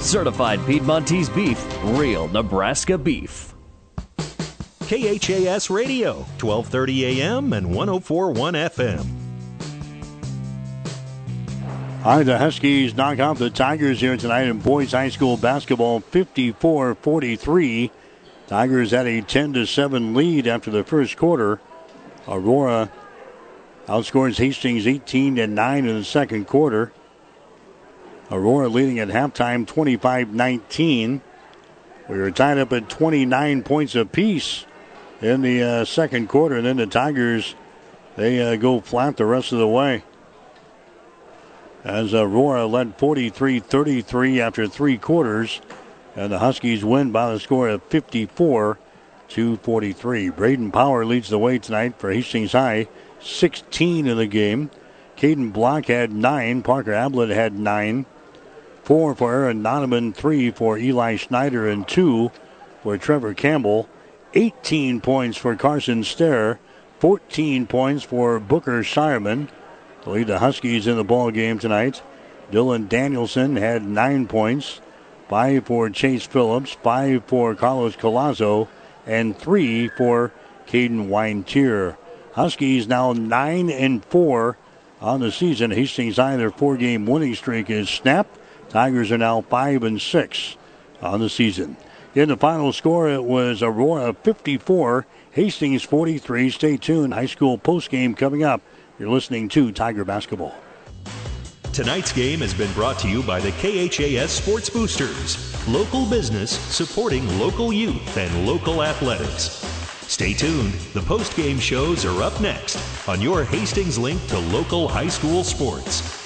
Certified Piedmontese beef, real Nebraska beef. KHAS Radio, 1230 AM and 1041 FM. All right, the Huskies knock out the Tigers here tonight in boys high school basketball 54-43. Tigers had a 10 7 lead after the first quarter. Aurora outscores Hastings 18 to 9 in the second quarter. Aurora leading at halftime 25 19. We were tied up at 29 points apiece in the uh, second quarter, and then the Tigers they uh, go flat the rest of the way. As Aurora led 43 33 after three quarters, and the Huskies win by the score of 54 to 43. Braden Power leads the way tonight for Hastings High, 16 in the game. Caden Block had nine. Parker Ablett had nine. Four for Aaron Nonaman, three for Eli Schneider, and two for Trevor Campbell. 18 points for Carson Stair. 14 points for Booker Shireman to lead the Huskies in the ball game tonight. Dylan Danielson had nine points. Five for Chase Phillips, five for Carlos Colazo, and three for Caden Weintier. Huskies now nine and four on the season. Hastings High, their four-game winning streak is snapped. Tigers are now five and six on the season. In the final score, it was Aurora 54, Hastings 43. Stay tuned. High school postgame coming up. You're listening to Tiger Basketball. Tonight's game has been brought to you by the KHAS Sports Boosters, local business supporting local youth and local athletics. Stay tuned. The post-game shows are up next on your Hastings link to local high school sports.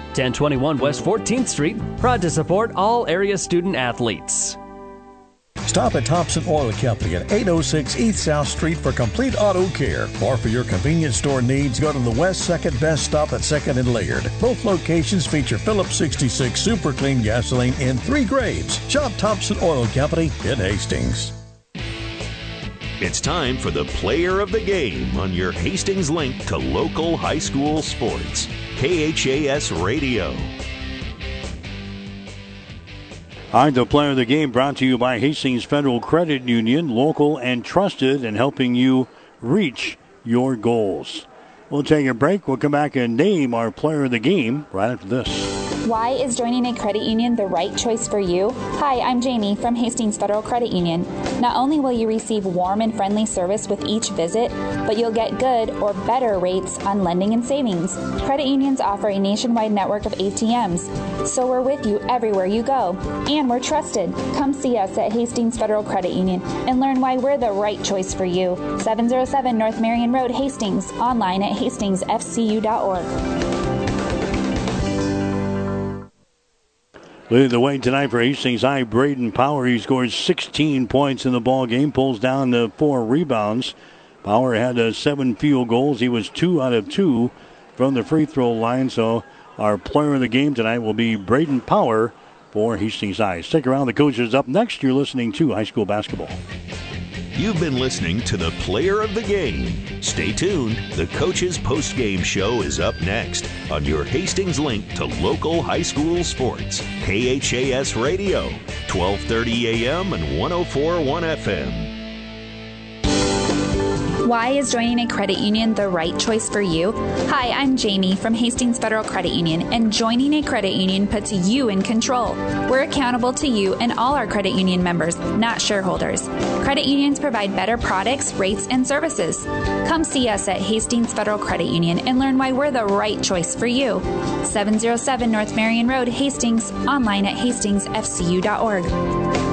1021 West 14th Street, proud to support all area student athletes. Stop at Thompson Oil Company at 806 East South Street for complete auto care. Or for your convenience store needs, go to the West 2nd Best Stop at 2nd and Laird. Both locations feature Phillips 66 Super Clean gasoline in three grades. Shop Thompson Oil Company in Hastings. It's time for the player of the game on your Hastings link to local high school sports. KHAS Radio. Right, the player of the game brought to you by Hastings Federal Credit Union, local and trusted, in helping you reach your goals. We'll take a break. We'll come back and name our player of the game right after this. Why is joining a credit union the right choice for you? Hi, I'm Jamie from Hastings Federal Credit Union. Not only will you receive warm and friendly service with each visit, but you'll get good or better rates on lending and savings. Credit unions offer a nationwide network of ATMs, so we're with you everywhere you go. And we're trusted. Come see us at Hastings Federal Credit Union and learn why we're the right choice for you. 707 North Marion Road, Hastings, online at hastingsfcu.org. Leading the way tonight for Hastings High, Braden Power. He scored 16 points in the ball game, pulls down the four rebounds. Power had uh, seven field goals. He was two out of two from the free throw line. So our player of the game tonight will be Braden Power for Hastings High. Stick around. The coach is up next. You're listening to high school basketball. You've been listening to the player of the game. Stay tuned. The coach's post-game show is up next on your Hastings link to local high school sports. KHAS Radio, 1230 AM and 1041 FM. Why is joining a credit union the right choice for you? Hi, I'm Jamie from Hastings Federal Credit Union, and joining a credit union puts you in control. We're accountable to you and all our credit union members, not shareholders. Credit unions provide better products, rates, and services. Come see us at Hastings Federal Credit Union and learn why we're the right choice for you. 707 North Marion Road, Hastings, online at hastingsfcu.org.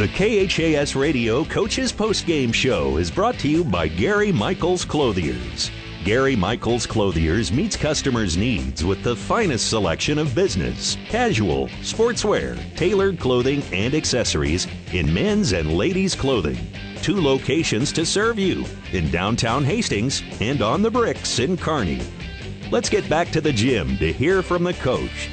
The KHAS Radio Coaches Postgame Show is brought to you by Gary Michaels Clothiers. Gary Michaels Clothiers meets customers' needs with the finest selection of business, casual, sportswear, tailored clothing, and accessories in men's and ladies' clothing. Two locations to serve you in downtown Hastings and on the bricks in Kearney. Let's get back to the gym to hear from the coach.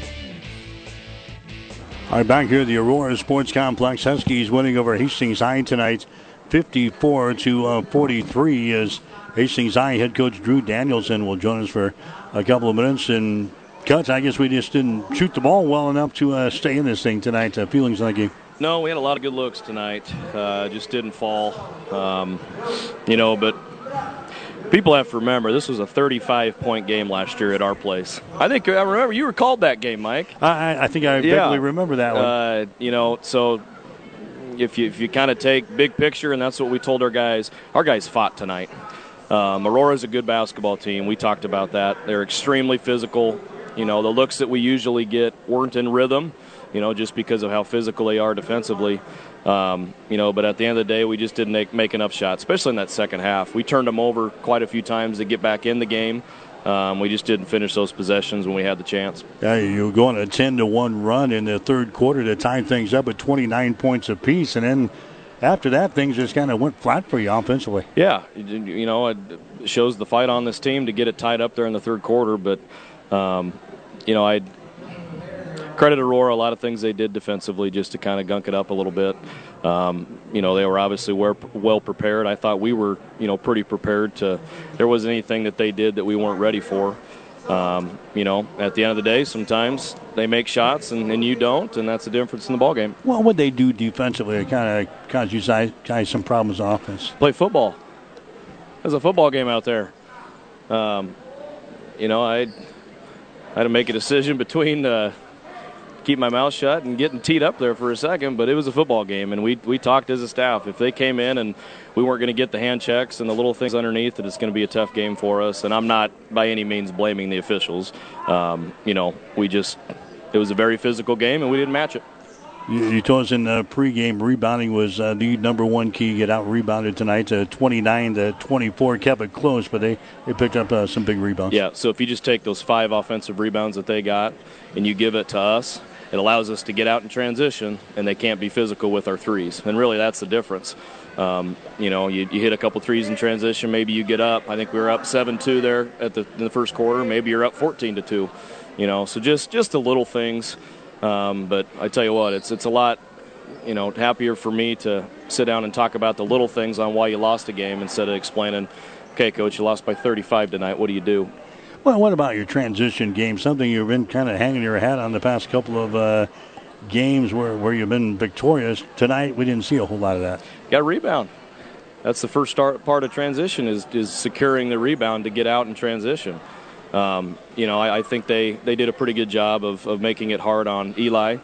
All right, back here at the Aurora Sports Complex, Huskies winning over Hastings High tonight, 54 to uh, 43. As Hastings High head coach Drew Danielson will join us for a couple of minutes. And Cuts, I guess we just didn't shoot the ball well enough to uh, stay in this thing tonight. Uh, feelings like you? No, we had a lot of good looks tonight. Uh, just didn't fall, um, you know. But people have to remember this was a 35 point game last year at our place. I think I remember you recalled that game, Mike. I, I think I Yeah. vaguely remember that one. Uh, you know, so if you if you kind of take big picture, and that's what we told our guys. Our guys fought tonight. Um, Aurora's a good basketball team. We talked about that. They're extremely physical. You know, the looks that we usually get weren't in rhythm. You know, just because of how physical they are defensively. Um, you know, but at the end of the day, we just didn't make, make enough shots, especially in that second half. We turned them over quite a few times to get back in the game. Um, we just didn't finish those possessions when we had the chance. Yeah, you were going a 10 to 1 run in the third quarter to tie things up at 29 points apiece. And then after that, things just kind of went flat for you offensively. Yeah, you- you know, it shows the fight on this team to get it tied up there in the third quarter. But, um, you know, I credit Aurora a lot of things they did defensively just to kind of gunk it up a little bit. Um, you know, they were obviously well, well prepared. I thought we were, you know, pretty prepared to. There wasn't anything that they did that we weren't ready for. Um, you know, at the end of the day, sometimes they make shots and, and you don't, and that's the difference in the ball game. What would they do defensively to kind of cause you guys some problems on offense? play football. There's a football game out there. Um, you know, I had to make a decision between uh, keep my mouth shut and getting teed up there for a second, but it was a football game, and we we talked as a staff. If they came in and we weren't going to get the hand checks and the little things underneath, that it's going to be a tough game for us. And I'm not by any means blaming the officials. Um, you know, we just it was a very physical game, and we didn't match it. You, you told us in the pregame rebounding was uh, the number one key. Get out rebounded tonight, uh, 29 to 24. Kept it close, but they, they picked up uh, some big rebounds. Yeah, so if you just take those five offensive rebounds that they got and you give it to us, it allows us to get out in transition, and they can't be physical with our threes. And really, that's the difference. Um, you know, you, you hit a couple threes in transition, maybe you get up. I think we were up 7 2 there at the, in the first quarter. Maybe you're up 14 to 2. You know, so just, just the little things. Um, but I tell you what, it's, it's a lot you know, happier for me to sit down and talk about the little things on why you lost a game instead of explaining, okay, coach, you lost by 35 tonight. What do you do? Well, what about your transition game? Something you've been kind of hanging your hat on the past couple of uh, games where, where you've been victorious. Tonight, we didn't see a whole lot of that. Got to rebound. That's the first start, part of transition is, is securing the rebound to get out in transition. Um, you know, I, I think they, they did a pretty good job of, of making it hard on Eli.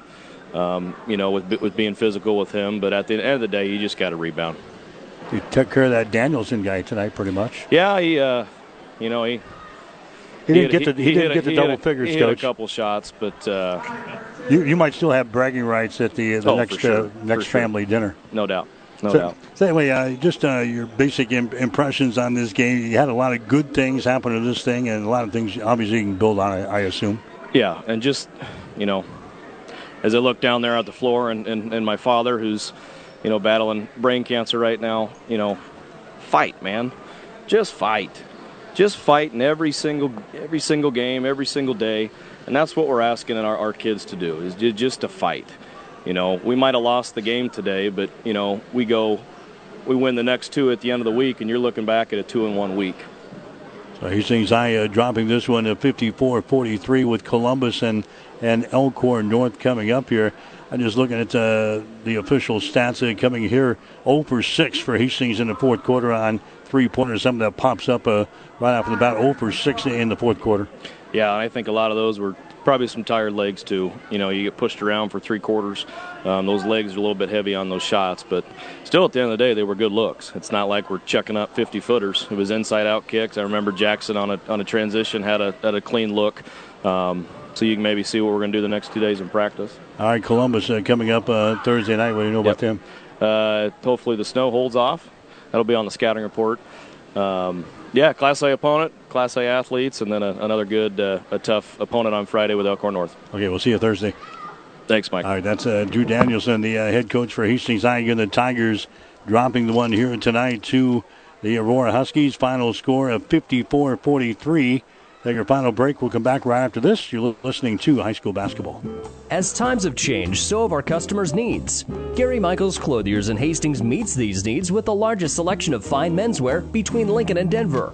Um, you know, with with being physical with him, but at the end of the day, you just got to rebound. You took care of that Danielson guy tonight, pretty much. Yeah, he, uh, you know, he. He didn't hit- get the- he didn't hit a- get the hit double a- figures, he hit Coach. a couple shots, but uh, You, you might still have bragging rights at the, the Oh, next sure. uh, next For sure. family dinner. no doubt. no so, doubt. So anyway, uh, just uh, your basic Im- impressions on this game. You had a lot of good things happen to this thing, and a lot of things obviously you can build on. I, I assume. Yeah, and just you know, as I look down there at the floor, and, and, and my father, who's you know battling brain cancer right now, you know, fight, man, just fight, just fighting every single every single game, every single day, and that's what we're asking our, our kids to do is just to fight. You know, we might have lost the game today, but you know, we go, we win the next two at the end of the week, and you're looking back at a two in one week. So Hastings High uh, dropping this one to 54-43 with Columbus and and Elkhorn North coming up here. I'm just looking at uh, the official stats uh, coming here. 0 for 6 for Hastings in the fourth quarter on three pointers. Something that pops up uh, right after the bat. 0 for 6 in the fourth quarter. Yeah, I think a lot of those were probably some tired legs too. You know, you get pushed around for three quarters. Um, those legs are a little bit heavy on those shots, but still, at the end of the day, they were good looks. It's not like we're checking up 50 footers. It was inside out kicks. I remember Jackson on a on a transition had a had a clean look. Um, so you can maybe see what we're going to do the next two days in practice. All right, Columbus uh, coming up uh, Thursday night. What do you know yep. about them? Uh, hopefully the snow holds off. That'll be on the scouting report. Um, yeah, Class A opponent, Class A athletes, and then a, another good, uh, a tough opponent on Friday with Elkhorn North. Okay, we'll see you Thursday. Thanks, Mike. All right, that's uh, Drew Danielson, the uh, head coach for Hastings High. Again, the Tigers dropping the one here tonight to the Aurora Huskies. Final score of 54 43. Take our final break. We'll come back right after this. You're listening to High School Basketball. As times have changed, so have our customers' needs. Gary Michaels Clothiers in Hastings meets these needs with the largest selection of fine menswear between Lincoln and Denver.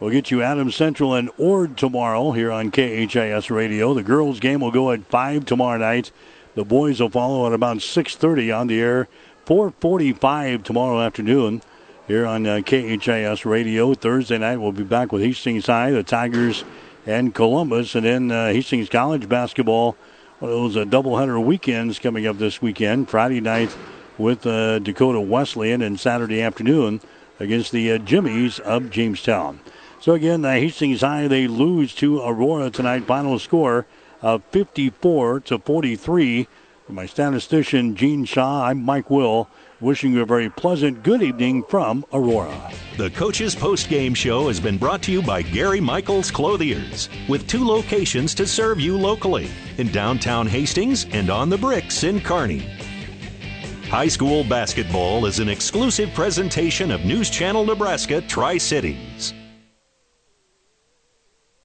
We'll get you Adams Central and Ord tomorrow here on KHAS Radio. The girls' game will go at 5 tomorrow night. The boys will follow at about 6.30 on the air. 4.45 tomorrow afternoon here on uh, KHAS Radio. Thursday night we'll be back with Hastings High, the Tigers, and Columbus. And then uh, Hastings College basketball, one of those uh, doubleheader weekends coming up this weekend. Friday night with uh, Dakota Wesleyan and Saturday afternoon against the uh, Jimmies of Jamestown. So again, uh, Hastings High they lose to Aurora tonight. Final score of 54 to 43. For my statistician Gene Shaw, I'm Mike Will. Wishing you a very pleasant good evening from Aurora. The Coach's Post Game Show has been brought to you by Gary Michaels Clothiers, with two locations to serve you locally in downtown Hastings and on the bricks in Kearney. High School Basketball is an exclusive presentation of News Channel Nebraska Tri Cities.